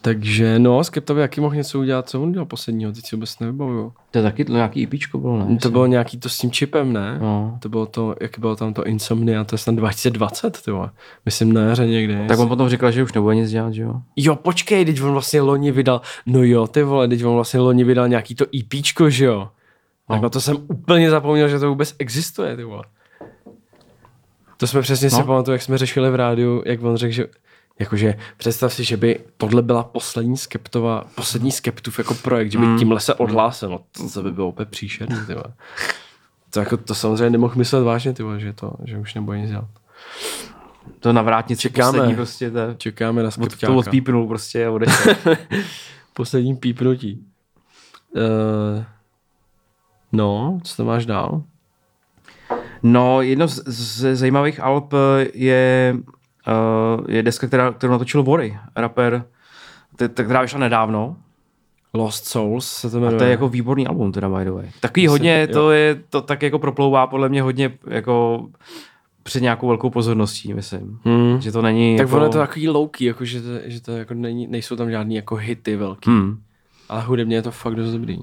Takže no, Skeptovi jaký mohl něco udělat, co on dělal posledního, teď si vůbec nevybavuju. To je taky nějaký EPčko bylo, ne? To bylo nějaký to s tím čipem, ne? No. To bylo to, jak bylo tam to Insomnia, to je snad 2020, ty vole. Myslím na jaře někdy. Tak on potom říkal, že už nebude nic dělat, že jo? Jo, počkej, teď on vlastně loni vydal, no jo, ty vole, teď on vlastně loni vydal nějaký to EPčko, že jo? Tak No. na to jsem úplně zapomněl, že to vůbec existuje, ty vole. To jsme přesně no. si pamatuju, jak jsme řešili v rádiu, jak on řekl, že Jakože představ si, že by tohle byla poslední skeptova, poslední skeptův jako projekt, že by Mm. tímhle se odhlásil, no to, to by bylo úplně příšerný, ty. To, jako, to samozřejmě nemohl myslet vážně, ty že, to, že už nebude nic dělat. To na vrátnici Čekáme. poslední prostě, to, Čekáme na od, to odpípnul prostě a odešel. (laughs) posledním pípnutí. Uh, no, co tam máš dál? No, jedno z, z zajímavých alb je, je deska, která, kterou natočil Vory, rapper, která vyšla nedávno. Lost Souls se to A jmenuje. to je jako výborný album, teda by the way. Takový hodně, jo. to je, to tak jako proplouvá podle mě hodně jako před nějakou velkou pozorností, myslím. Hmm. Že to není Tak jako... ono je to takový low jako že to, že to jako není, nejsou tam žádný jako hity velký. Hmm. Ale hudebně je to fakt dost dobrý.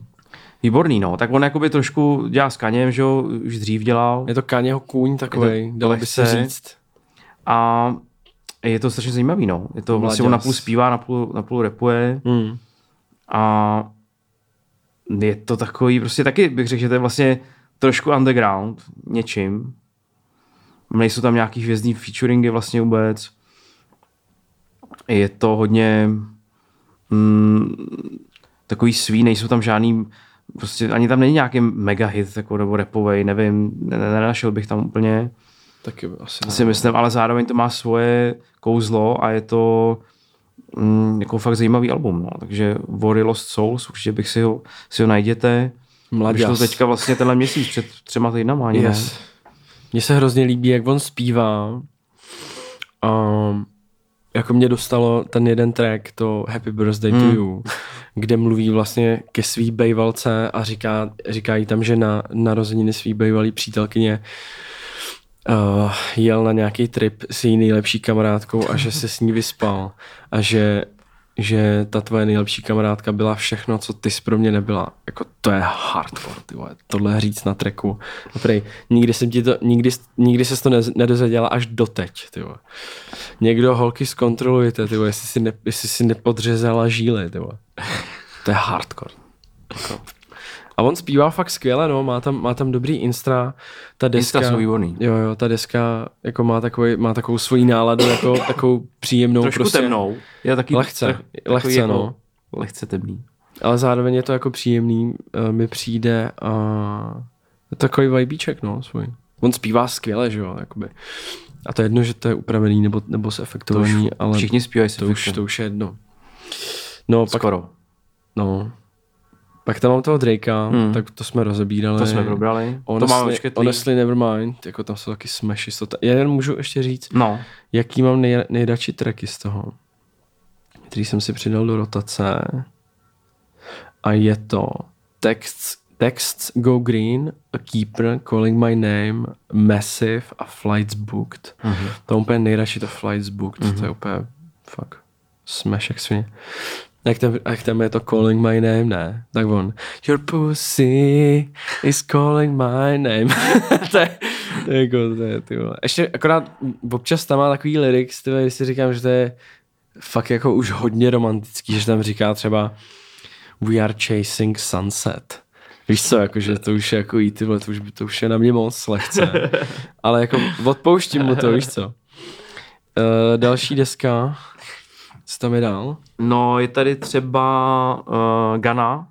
Výborný, no. Tak on jakoby trošku dělá s Kaněm, že jo, už dřív dělal. Je to Kanyeho kůň takovej, dalo by se říct. A je to strašně zajímavý, no. Je to vlastně on napůl zpívá, napůl, napůl rapuje Hmm. a je to takový, prostě taky bych řekl, že to je vlastně trošku underground něčím. Nejsou tam nějaký hvězdný featuringy vlastně vůbec. Je to hodně mm, takový svý, nejsou tam žádný prostě ani tam není nějaký mega hit jako, nebo repovej, nevím, ne- ne- nenašel bych tam úplně Taky asi ne. si myslím, ale zároveň to má svoje kouzlo a je to mm, jako fakt zajímavý album, no. takže Worry Lost Souls, určitě bych si ho, si ho najděte. Mladěs. Vyšlo teďka vlastně tenhle měsíc, před třema týdnama ani Yes. ne. Mně se hrozně líbí, jak on zpívá. Um, jako mě dostalo ten jeden track, to Happy Birthday to Hmm. You, kde mluví vlastně ke svý bejvalce a říká, říká jí tam, že na narozeniny svý bejvalý přítelkyně uh, jel na nějaký trip s její nejlepší kamarádkou a že se s ní vyspal a že že ta tvoje nejlepší kamarádka byla všechno, co ty jsi pro mě nebyla. Jako to je hardcore, ty vole. Tohle říct na treku. Prej, nikdy jsem ti to, nikdy, nikdy ses to nedozvěděla až doteď, ty vole. Někdo holky zkontrolujte, ty vole, jestli si, ne, jestli si nepodřezala žíly, ty vole. To je hardcore. Jako. A on zpívá fakt skvěle, no, má tam, má tam dobrý instra, ta deska, Instra jsou výborný. jo, jo, ta deska jako má, takový, má takovou svoji náladu, jako (coughs) takovou příjemnou, Trošku prostě, temnou. Je taky Lehce, tak- takový lehce, jako no. Lehce temný. ale zároveň je to jako příjemný, uh, mi přijde a to takový vibíček, no, svůj. On zpívá skvěle, že jo, jakoby. A to je jedno, že to je upravený nebo, nebo To už zefektovaný, ale všichni zpívají si to už, to už je jedno. No, pak, Skoro. no. Pak tam mám toho Drakea, Hmm. tak to jsme rozebírali. To jsme probrali. to máme Honestly, očketlý. honestly Nevermind, jako tam jsou taky smashy. jsou ta- Já jen můžu ještě říct, No. jaký mám nej, nejradši tracky z toho, který jsem si přidal do rotace. A je to Texts, Texts Go Green, A Keeper, Calling My Name, Massive a Flights Booked. Mhm. To mám úplně nejradši to Flights Booked, to je úplně fuck smash jak svině. Jak tam, jak tam je to Calling My Name, ne? Tak on Your pussy is calling my name. (laughs) to, je, to je jako, to je, ty vole. Ještě akorát občas tam má takový lyrics, ty když si říkám, že to je fakt jako už hodně romantický, že tam říká třeba We are chasing sunset. Víš co, jakože to už je jako jí, ty vole, to už, to už je na mě moc lehce. Ale jako odpouštím mu to, víš co. Uh, další deska, co tam je dál? No, je tady třeba uh, Gana,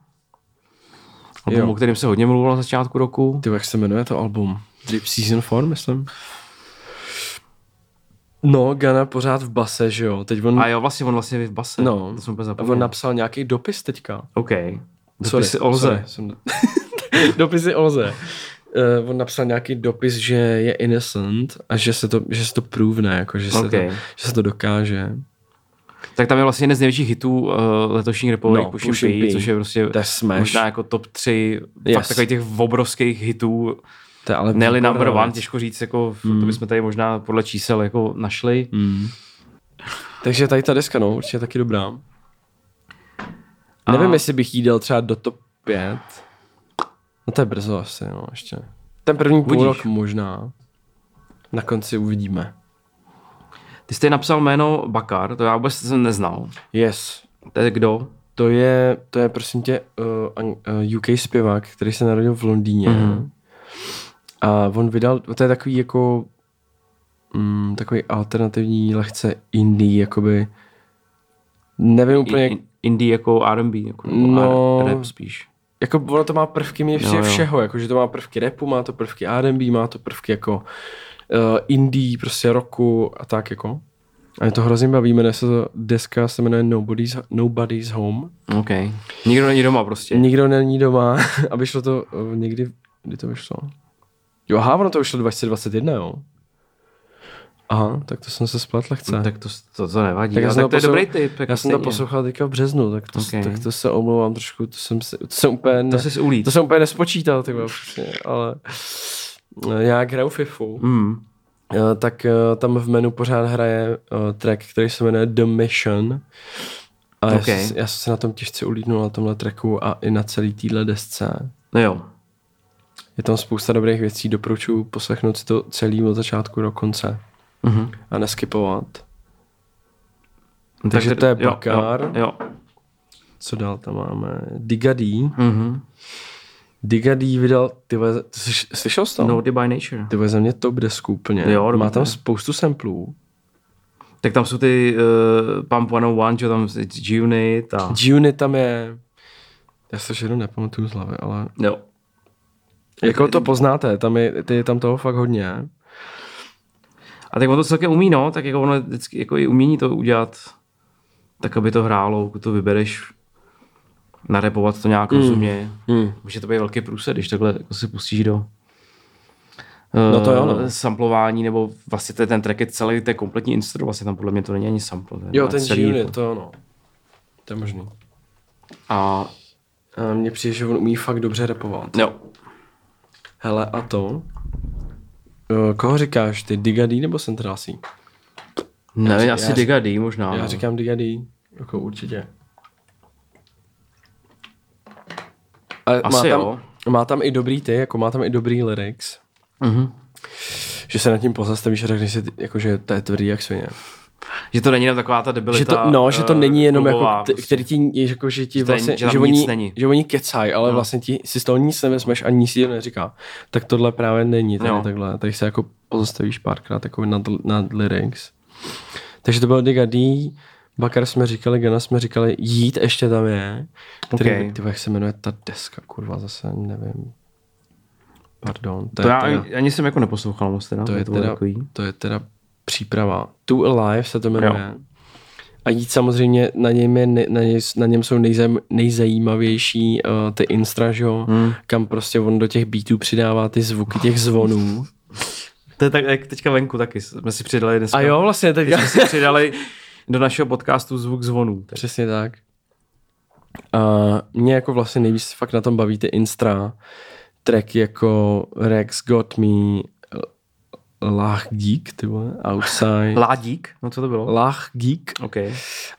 album, Jo. o kterém se hodně mluvilo na začátku roku. Ty, jak se jmenuje to album? Drip Season 4, myslím. No, Gana pořád v base, že jo. Teď on, A jo, vlastně on vlastně je v base. no, to jsem úplně a zapomněl. on napsal nějaký dopis teďka. OK. Sorry, Dopisy Olze. sorry, jsem... (laughs) Dopisy Olze. Uh, on napsal nějaký dopis, že je innocent a že se to, že se to provne, jako, že, se OK. to, že se to dokáže. Tak tam je vlastně jeden z největších hitů uh, letošních repových No, no, Pushing, Pushing P, P. což je prostě možná jako top 3 Yes. fakt takových těch obrovských hitů. To je ale Nelly number one, těžko říct, jako, mm. to bychom tady možná podle čísel jako našli. Mm. Takže tady ta deska, no, určitě taky dobrá. A- Nevím, jestli bych jí dal třeba do top 5. No to je brzo asi, no, ještě. Ten první půl rok možná. Na konci uvidíme. Ty jsi napsal jméno Bakar, to já vůbec jsem neznal. Yes. To je kdo? To je, to je prosím tě uh, uh, UK zpěvák, který se narodil v Londýně. Mhm. A on vydal, to je takový jako mm, takový alternativní, lehce indie, jakoby nevím úplně, In, indie jako R&B, jako No. no, rap spíš. jako ono to má prvky mě jo. všeho, jako že to má prvky rapu, má to prvky R&B, má to prvky jako uh, indie, prostě rocku a tak jako. A je to hrozně baví, jmenuje se to, deska se jmenuje Nobody's, Nobody's Home. OK. Nikdo není doma prostě. Nikdo není doma (laughs) a vyšlo to eh, někdy, kdy to vyšlo? Jo, aha, ono to vyšlo 2021, jo. Aha, tak to jsem se spletl lehce. Tak to, to, to nevadí. Tak já jsem tak to je dobrý tip. jako Já jsem to poslouchal teďka v březnu, tak to, Ok. tak to se omlouvám trošku, to jsem, se, to jsem úplně, ne, To jsi ulít. to jsem úplně nespočítal, přesně, ale eh, já hraju FIFU, Mm. eh, tak eh, tam v menu pořád hraje eh, track, který se jmenuje The Mission. A já, Ok. jsem, já jsem se na tom těžce ulídnul na tomhle tracku a i na celý téhle desce. No jo. Je tam spousta dobrých věcí, doporučuji poslechnout si to celý od začátku do konce Mhm. a neskipovat. No, Takže to je jo, Bakar. Jo, jo. Co dál tam máme? Digadí. Mhm. Digadí vydal, ty vole, ty jsi, slyšel jsi to? Naughty by Nature. Ty vole, za mě top desku úplně. Jo, Má tam spoustu samplů. Tak tam jsou ty uh, Pump 101, že tam je G-Unit a... G-Unit tam je, já se všechno nepamatuju z hlavy, ale Jo. jako to poznáte, tam je, ty, je tam toho fakt hodně. A tak on to celkem umí, no, tak jako ono vždycky jako i umění to udělat tak, aby to hrálo, pokud to vybereš, narepovat to nějak mm. rozumně. Hmm. Může to být velký průser, když takhle jako si pustíš do No to jo, eh, no. samplování, nebo vlastně to je ten track je celý, to je kompletní instru, vlastně tam podle mě to není ani sample. je Jo, ten celý, G-Unit, jako. to ano. To je možný. A A mně přijde, že on umí fakt dobře repovat. jo, Hele, a to? Eh, Koho říkáš, ty Digadí nebo Central C? nevím, já asi ř- Diga D možná. Já no. říkám Digadí, jako určitě. Ale Asi má tam, jo. má tam i dobrý ty, jako má tam i dobrý lyrics. Mhm. Že se nad tím pozastavíš a řekneš si, jako, že to je tvrdý jak svině. Že to není jenom taková ta debilita. Že to, no, že to eh, není jenom klubová jako, t- prostě. který ti, jako, že ti vlastně, že že, nic oni, není. že oni kecaj, ale No. vlastně ti si z toho nic nevezmeš a nic si to neříká. Tak tohle právě není tady Jo. takhle. Tady se jako pozastavíš párkrát jako nad, nad lyrics. Takže to bylo Diga D, Bakar jsme říkali, Gana jsme říkali, Jít ještě tam je. Který, Ok. ty, vole, jak se jmenuje ta deska, kurva, zase nevím. Pardon. To já teda, ani, ani jsem jako neposlouchal moc teda. to je, to teda, takový. to je teda příprava. Two Alive se to jmenuje. A jít samozřejmě, na něm, je, na, ně, na něm jsou nejzaj, nejzajímavější uh, ty instra, že jo? Hmm. kam prostě on do těch beatů přidává ty zvuky těch zvonů. (laughs) To je tak, jak teďka venku taky. Jsme si přidali dneska. A jo, vlastně teď Jsme si přidali (laughs) do našeho podcastu zvuk zvonů. Tak- Přesně tak. A mě jako vlastně nejvíc fakt na tom baví ty instra, track jako Rex Got Me, Lach Geek, ty vole, Outside, (laughs) Ládík? No co to bylo? Lach Geek, OK.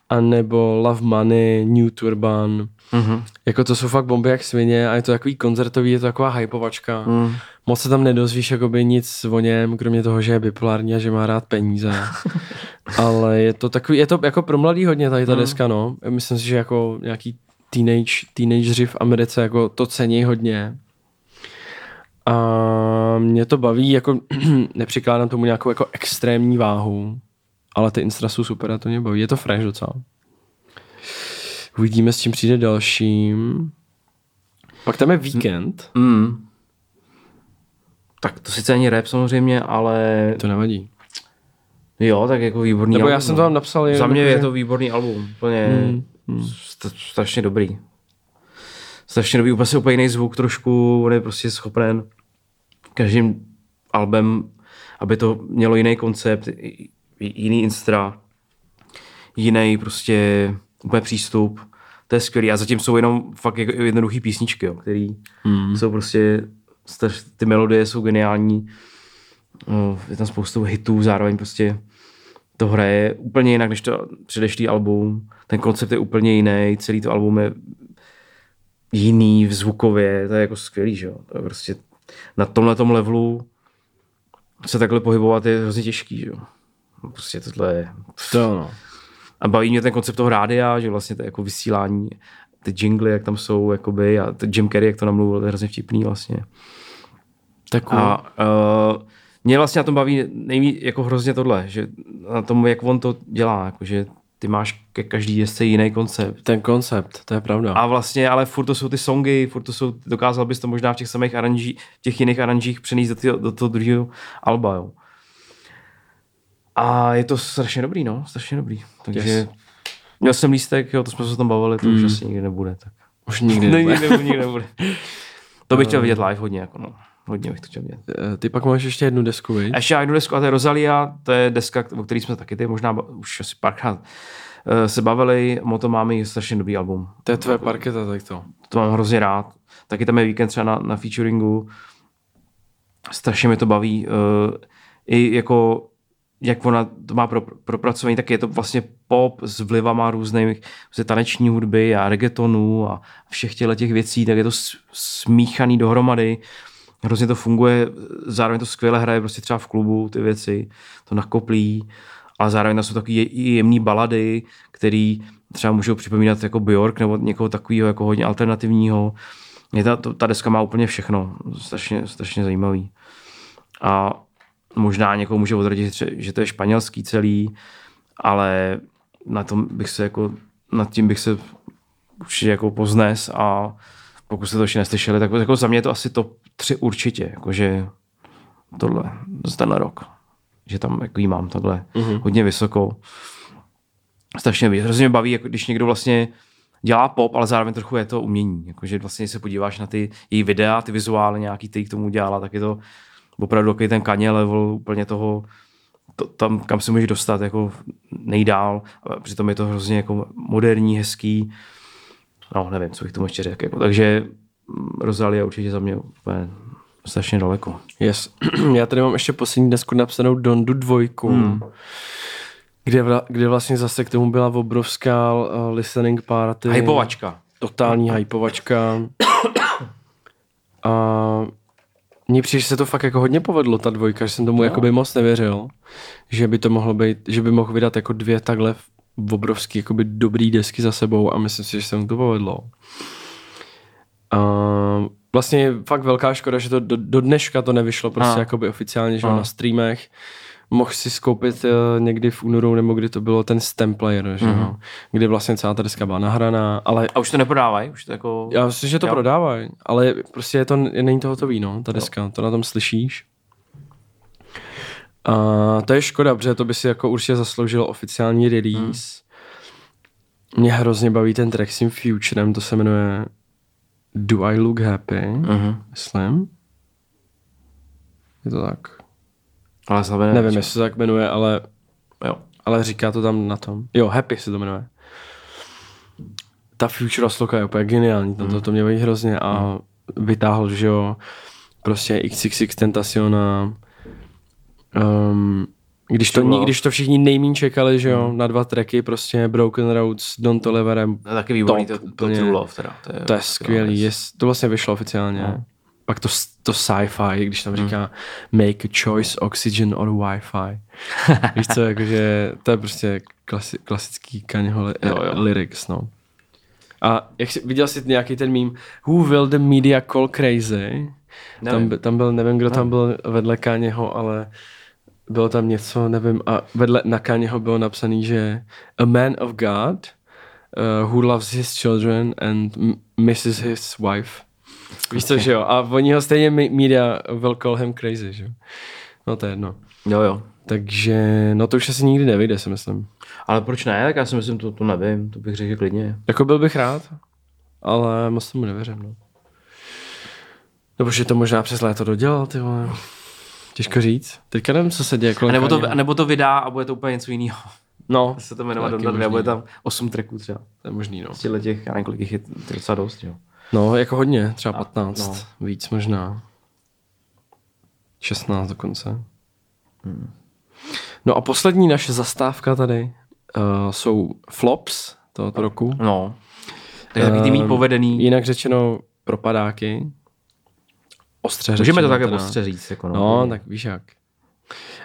a nebo Love Money, New Turban. Mhm. Jako to jsou fakt bomby jak svině a je to takový koncertový, je to taková hypovačka. Mm. Moc se tam nedozvíš jakoby nic o něm, kromě toho, že je bipolární a že má rád peníze. (laughs) Ale je to takový, je to jako pro mladý hodně tady ta Mm. deska, no. Myslím si, že jako nějaký teenage, teenageři v Americe jako to cení hodně. A mě to baví, jako (clears throat) nepřikládám tomu nějakou jako extrémní váhu, ale ty instra jsou super a to mě baví. Je to fresh docela. Uvidíme, s čím přijde dalším. Pak tam je víkend. Mm. Tak to sice ani rap samozřejmě, ale To nevadí. Jo, tak jako výborný Nebo album. já jsem no. to tam napsal Za mě je to výborný album. Úplně Hmm, st- strašně dobrý. Strašně dobrý, úplně si úplně jiný zvuk trošku, on je prostě schopen každým albem, aby to mělo jiný koncept, jiný instra, jiný prostě úplně přístup. To je skvělý. A zatím jsou jenom fakt jako jednoduchý písničky, jo, který Hmm. jsou prostě, ty melodie jsou geniální. No, je tam spoustu hitů, zároveň prostě to hraje úplně jinak než to předešlý album. Ten koncept je úplně jiný, celý to album je jiný v zvukově, to je jako skvělý, že jo. To je prostě na tomhle levelu se takhle pohybovat je hrozně těžký, že jo. Prostě tohle je... To no. A baví mě ten koncept toho rádia, že vlastně to je jako vysílání, ty jingly, jak tam jsou, jakoby, a Jim Carrey, jak to namluvil, to je hrozně vtipný vlastně. Tak cool. A uh, mě vlastně na tom baví nejvíc jako hrozně tohle, že na tom, jak on to dělá, jako, že ty máš ke každý desce jiný koncept. Ten koncept, to je pravda. A vlastně, ale furt to jsou ty songy, furt to jsou, dokázal bys to možná v těch samých aranží, těch jiných aranžích přenést do, do toho druhého alba, jo. A je to strašně dobrý, no, strašně dobrý. Takže Yes. měl jsem lístek, jo, to jsme se o tom bavili, to mm. už asi nikdy nebude. Tak. Už nikdy (laughs) Nikdy, nebude. nikdy, nikdy nebude. To bych chtěl vidět live hodně, jako no. Hodně bych to chtěl vidět. Eh, Ty pak máš ještě jednu desku, viď? Ještě jednu desku, a to je Rosalia, to je deska, o který jsme taky ty možná už asi párkrát eh, se bavili. Moto máme je strašně dobrý album. To je tvoje parketa, tak to. To mám hrozně rád. Taky tam je víkend třeba na, na featuringu. Strašně mě to baví. Uh, I jako jak ona to má pro, propracovaný, tak je to vlastně pop s vlivama různých vlastně taneční hudby a reggaetonů a všech těchto těch věcí, tak je to smíchaný dohromady. Hrozně to funguje, zároveň to skvěle hraje prostě třeba v klubu ty věci, to nakoplí, ale zároveň tam jsou takové jemné balady, které třeba můžou připomínat jako Bjork nebo někoho takového jako hodně alternativního. Je ta, to, ta deska má úplně všechno, strašně, strašně zajímavý. A možná někoho může odradit, že- že to je španělský celý, ale na tom bych se jako, nad tím bych se určitě jako poznes a pokud jste to ještě neslyšeli, tak jako za mě je to asi top 3 určitě, jakože tohle, tenhle rok. Že tam jako jí mám takhle mm-hmm. hodně vysoko. Strašně mě, hrozně mě baví, jako když někdo vlastně dělá pop, ale zároveň trochu je to umění. Jakože vlastně když se podíváš na ty její videa, ty vizuály nějaký, který k tomu dělala, tak je to opravdu takový ten kaně level úplně toho, to, tam, kam se můžeš dostat jako nejdál. A přitom je to hrozně jako moderní, hezký. No, nevím, co bych tomu ještě řekl. Jako. Takže mm, Rosalia určitě za mě úplně strašně daleko. Yes. (clears throat) Já tady mám ještě poslední desku napsanou Dondu dvojku, hmm. kde, vla, kde vlastně zase k tomu byla obrovská uh, listening party. Hypovačka. Totální hypovačka. A mně přijde, že se to fakt jako hodně povedlo, ta dvojka, že jsem tomu no. jakoby moc nevěřil, že by to mohlo být, že by mohl vydat jako dvě takhle obrovský jakoby dobrý desky za sebou a myslím si, že se mu to povedlo. A vlastně je fakt velká škoda, že to do, do dneška to nevyšlo prostě A. jakoby oficiálně, že jo, A. na streamech. Mohl si skoupit uh, někdy v únoru, nebo kdy to bylo ten stem player, že Mhm. jo, kdy vlastně celá ta deska byla nahraná, ale A už to neprodávají? Už to jako... já myslím, že to Jo. prodávají, ale prostě je to, není to hotový, no, ta deska, to na tom slyšíš. A to je škoda, protože to by si jako určitě zasloužilo oficiální release. Mě hrozně baví ten track s tím Futurem, to se jmenuje Do I Look Happy, Mhm. myslím. Je to tak? Ale slavě Nevím, jestli se tak jmenuje, ale, Jo. ale říká to tam na tom. Jo, Happy se to jmenuje. Ta Future sloka je úplně geniální, to, to, to mě baví hrozně a vytáhl, že jo, prostě XXX Tentaciona, um, když to, když to všichni nejmín čekali, že jo, na dva tracky, prostě Broken Roads, Don Toliverem, To je taky výborný, Top, to, to. True Love teda. To je, to je skvělý, je, to vlastně vyšlo oficiálně. No. Pak to, to sci-fi, když tam říká make a choice, oxygen or Wi-Fi. (laughs) Víš co, jakože to je prostě klasi, klasický Kanyeho li, Jo, jo. lyrics, no. A jak jsi, viděl jsi nějaký ten mím Who will the media call crazy? Tam, Nevím. tam byl, nevím, kdo tam byl vedle Kanyeho, ale bylo tam něco, nevím, a vedle na Kanyeho bylo napsaný, že a man of God uh, who loves his children and misses his wife. Víš co, že jo? A oni ho stejně me- media will call him crazy, že jo? No to je jedno. Jo, jo. Takže, no to už asi nikdy nevyjde, si myslím. Ale proč ne? Tak já si myslím, to, to nevím, to bych řekl klidně. Jako byl bych rád, ale moc tomu nevěřím, no. Nebo že to možná přes léto dodělal, ty vole. Těžko říct. Teďka nevím, co se děje A nebo to, a nebo to vydá a bude to úplně něco jiného. No, (laughs) Se to jmenovat Donda 2 a možný, bude no. tam 8 tracků třeba. to je možný, no. Z těchto těch, já nevím, kolik jich je, docela dost, jo. No, jako hodně, třeba A, 15, no. víc možná. 16 dokonce. No a poslední naše zastávka tady uh, jsou flops tohoto roku. No. Takový ty mý povedený. Jinak řečeno propadáky. Ostře Můžeme řečeno to také teda. postře říct. Jako no, No, tak víš jak.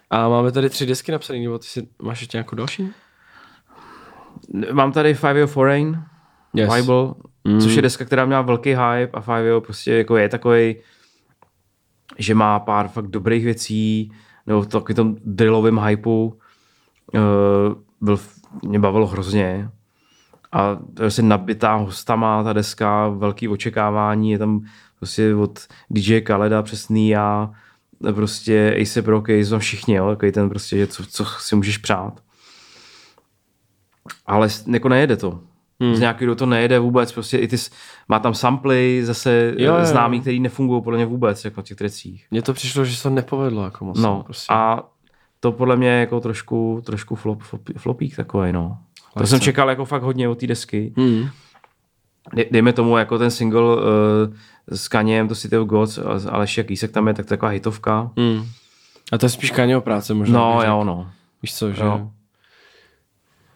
A máme tady tři desky napsané, nebo ty si, máš ještě nějakou další? Mám tady Five Year Foreign, Yes. Bible, mm. což je deska, která měla velký hype a Five Year prostě jako je takový, že má pár fakt dobrých věcí, nebo v takovým tom drillovém hypeu uh, byl, mě bavilo hrozně. A to je prostě nabitá hostama ta deska, velký očekávání, je tam prostě od DJ Kaleda přes a prostě A$AP Rocky, jsou všichni, jo, takový ten prostě, že co, co si můžeš přát. Ale jako nejede to. Hmm. Z nějakého to nejede vůbec, prostě i ty, má tam samply zase Jo, jo, jo. známý, který nefungují podle mě vůbec, jako na těch trecích. Mně to přišlo, že se to nepovedlo jako moc. No, prostě. a to podle mě je jako trošku, trošku flop, flop, flopík takový, no. To Lehce. jsem čekal jako fakt hodně od té desky. Hmm. Dej- Dejme tomu jako ten single uh, s Kaněm, to City of Gods, a- ale jak Kýsek tam je, tak to je taková hitovka. Hmm. A to je spíš Kanyeho práce možná. No, bych jo, řekl. no. Víš co, že Jo.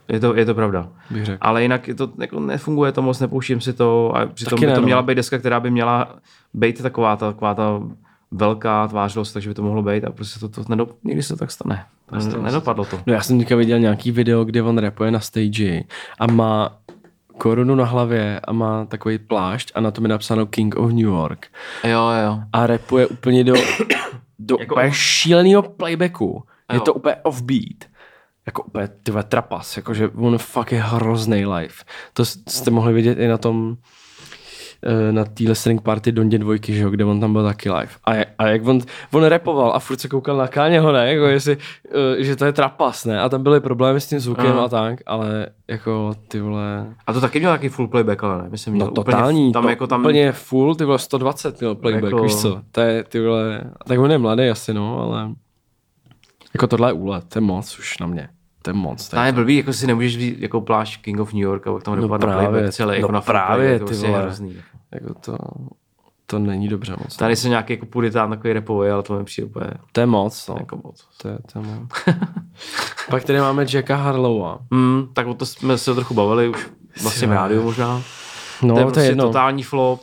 Je to, je to pravda. bych řekl. Ale jinak to, jako nefunguje to moc, nepouštím si to a přitom Taky by ne, to no. měla být deska, která by měla být taková ta, taková ta velká tvářilost, takže by to mohlo být a prostě to, to nedop, někdy se to tak stane. To nedopadlo to. No já jsem teďka viděl nějaký video, kde on rapuje na stage a má korunu na hlavě a má takový plášť a na tom je napsáno King of New York. Jo, jo. A rapuje úplně do, do Jako- úplně šíleného playbacku. Je Jo. to úplně offbeat. Jako úplně tyhle trapas, jakože on fakt je hrozný live. To jste mohli vidět i na tom na té listening party Dondě dvojky, že jo, kde on tam byl taky live. A, a jak on, on repoval a furt se koukal na Káněho, ne, jako jestli, eh, že to je trapas, ne, a tam byly problémy s tím zvukem Aha. a tak, ale jako ty vole, A to taky měl nějaký full playback, ale ne? Myslím, no měl totální, úplně, tam to, jako tam, úplně full, ty vole 120 měl playback, Jako- jako... víš co, to je ty vole, tak on je mladý asi, no, ale jako tohle je úlet, to je moc už na mě, to je moc. To je blbý, jako si nemůžeš vzít jako plášť King of New York a tam No dopadne právě, playback celý, no jako na právě, to ty prostě je vole. hrozný. Jako to, to není dobře moc. Tady jsem nějaký jako puritán takový repový, ale to mi přijde úplně To je moc, no. jako moc. To je, to je moc. (laughs) Pak tady máme Jacka Harlowa. Hmm, tak o to jsme se trochu bavili už vlastně v rádiu možná. No, to je to je prostě jedno. totální flop.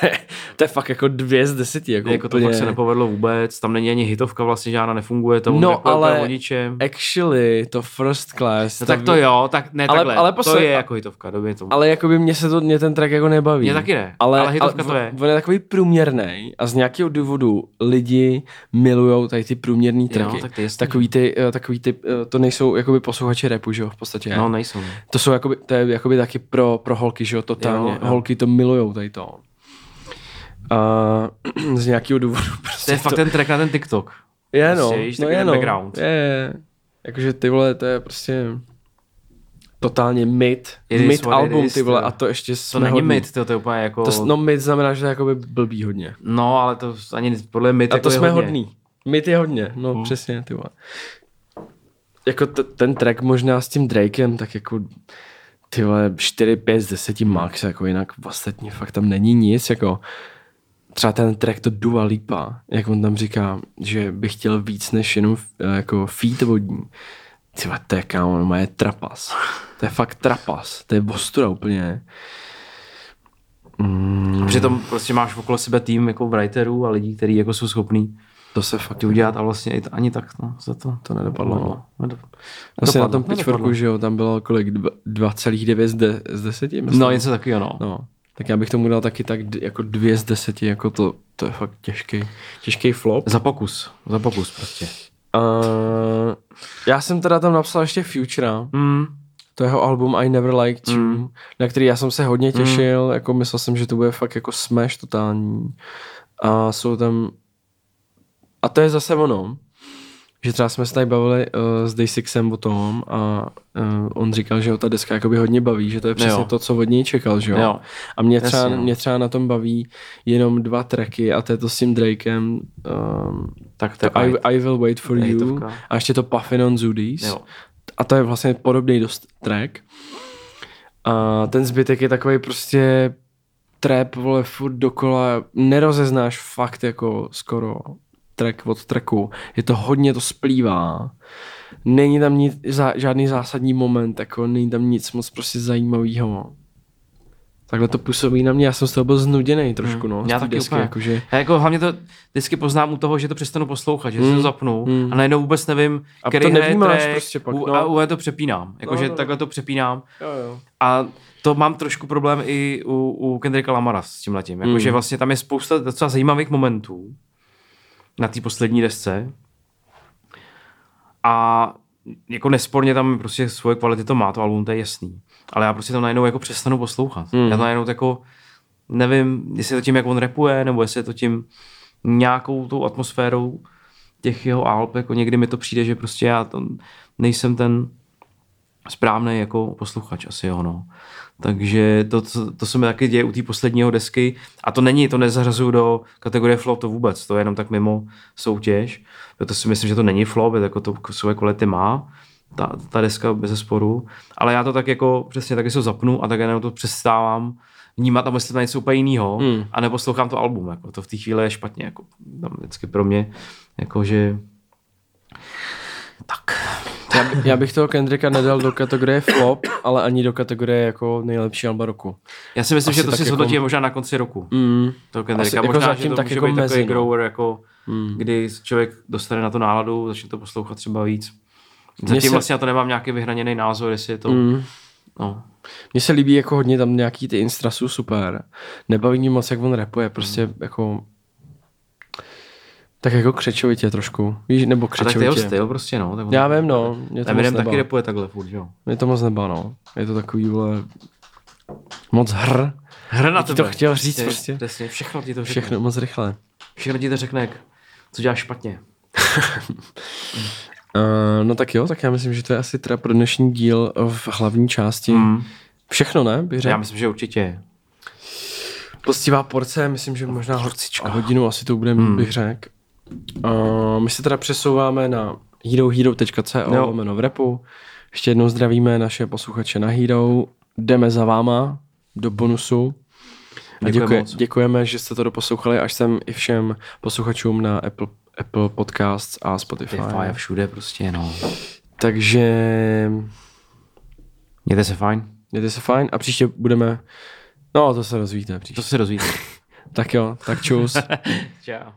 To, je, to je fakt jako dvě z deseti. Jako, Jako to úplně. fakt se nepovedlo vůbec, tam není ani hitovka vlastně žádná, nefunguje to, No, no, jako ale- ničem. Actually, to First Class. No, tak to jo, tak ne Ale- takhle, ale to posle- je jako hitovka, době tomu. Ale jako by mě se to, mě ten track jako nebaví. Mě taky ne, ale, ale hitovka ale to je. On je takový průměrný a z nějakého důvodu lidi milujou tady ty průměrný tracky. tak to je jasný. takový ty, eh, takový ty, eh, to nejsou jakoby posluchači rapu, že jo, v podstatě. No nejsou. ne. To jsou jakoby, to je jakoby taky pro, pro holky, že jo, totálně. Jo, jo. Holky to milujou tady to. A (clears throat) z nějakého důvodu (laughs) prostě To je fakt ten track na ten TikTok. je no, prostě, víš, no je no, background. je, je. Jakože ty vole, to je prostě totálně mid, It mid album, is, ty vole, to- a to ještě To jsme není hodní. mid, to, to je úplně jako... To, no mid znamená, že to je jakoby blbý hodně. no ale to ani podle mid A jako to je jsme hodně. hodný. Mid je hodně, no Hmm. přesně, ty vole. Jako t- ten track možná s tím Drakem, tak jako ty vole 4, 5 z 10 max, jako jinak ostatní fakt tam není nic, jako třeba ten track to Dua Lipa, jak on tam říká, že by chtěl víc než jenom eh, jako feed vodní. Ty vole, to je kámo, no je trapas. To je fakt trapas, to je bostura úplně. Mm, Přitom prostě máš okolo sebe tým jako writerů a lidí, kteří jako jsou schopní to se fakt udělat a vlastně i to, ani tak no, za to. To nedopadlo, no. Nedop- Vlastně na nedopadlo, tom pitchforku, nedopadlo. že jo, tam bylo kolik? Dva- 2,9 z, de, z 10? Myslím. No něco takového, no. no. Tak já bych tomu dal taky tak d- jako 2 z 10, jako to, to je fakt těžký, těžký flop. Za pokus, za pokus prostě. Uh, já jsem teda tam napsal ještě Futura, Mm. to jeho album I Never Liked You, Mm. na který já jsem se hodně těšil, jako myslel jsem, že to bude fakt jako smash totální. A jsou tam, a to je zase ono, že třeba jsme se tady bavili uh, s Day6em o tom a uh, on říkal, že ho ta deska jakoby hodně baví, že to je přesně Jo. to, co od něj čekal, že jo. Jo. A mě třeba, Jasně, no. mě třeba na tom baví jenom dva tracky a to je to s tím Drakem, um, Tak to to I. I Will Wait For You a ještě to Puffin on Zudis. Jo. A to je vlastně podobný dost track. A ten zbytek je takový prostě trap, vole, furt dokola, nerozeznáš fakt jako skoro track od tracku. Je to hodně to splývá. Není tam nic, zá, žádný zásadní moment, jako není tam nic moc prostě zajímavého. Takhle to působí na mě, já jsem z toho byl znuděný trošku, no. Hmm. Já té taky desky, úplně. jakože, Já jako hlavně to vždycky poznám u toho, že to přestanu poslouchat, že si to zapnu mm. a najednou vůbec nevím, A který to nevnímáš track, prostě pak, no. a u to přepínám. Jakože No, no. takhle to přepínám. jo, jo. A to mám trošku problém i u, u Kendricka Lamara s tím letím. Jakože Mm. vlastně tam je spousta docela zajímavých momentů na té poslední desce. A jako nesporně tam prostě svoje kvality to má, to album, to je jasný. Ale já prostě to najednou jako přestanu poslouchat. Mm. Já to najednou jako nevím, jestli je to tím, jak on repuje, nebo jestli je to tím, nějakou tou atmosférou těch jeho alb, jako někdy mi to přijde, že prostě já to nejsem ten správný jako posluchač asi jo, no. Takže to, to, to se mi taky děje u té posledního desky. A to není, to nezařazuju do kategorie flop to vůbec, to je jenom tak mimo soutěž, proto si myslím, že to není flop, jako to své kvality má, ta, ta deska bez sporu, ale já to tak jako přesně taky se zapnu a tak jenom to přestávám vnímat a myslím na něco úplně jiného Hmm. a neposlouchám to album, jako. To v té chvíli je špatně, jako tam vždycky pro mě, jako že tak, Já, by- já bych toho Kendricka nedal do kategorie flop, ale ani do kategorie jako nejlepší alba roku. já si myslím, Asi že to si jako- zhodnotíme možná na konci roku. Mm. To Kendricka. Asi jako Možná, zatím že to tak může jako být takový mezi, no. grower, jako, Mm. kdy člověk dostane na to náladu, začne to poslouchat třeba víc. Zatím se- vlastně na to nemám nějaký vyhraněný názor, jestli je to... Mm. No. Mně se líbí jako hodně tam nějaký ty instra jsou super. Nebaví mě moc, jak on rapuje, prostě Hmm. jako tak jako křečovitě trošku. Víš, nebo A tak to je jeho křečovitě. styl prostě, no. Tak Já vím, no. Mě to Eminem taky repuje takhle furt, jo. Mě to moc nebá, no. Je to takový, vole, moc hr. Hra na Já tebe. to chtěl říct Přesně, prostě. Přesně, všechno ti to řekne. Všechno moc rychle. Všechno ti to řekne, jak- co děláš špatně. Uh, (laughs) no tak jo, tak já myslím, že to je asi teda pro dnešní díl v hlavní části. Mm. Všechno, ne? Bych Já řekl. myslím, že určitě. Poctivá porce, myslím, že možná ho- Porcička. hodinu asi to bude, hmm. bych řekl. Uh, my se teda přesouváme na herohero.co Jo. lomeno v repu. Ještě jednou zdravíme naše posluchače na Hero. Jdeme za váma do bonusu. A Děkujeme děkujeme, že jste to doposlouchali až sem i všem posluchačům na Apple, Apple Podcasts a Spotify. Spotify a všude prostě, no. Takže Mějte se fajn. mějte se fajn a příště budeme... No, to se rozvíte příště. To se rozvíte. (laughs) Tak jo, tak čus. (laughs) Čau.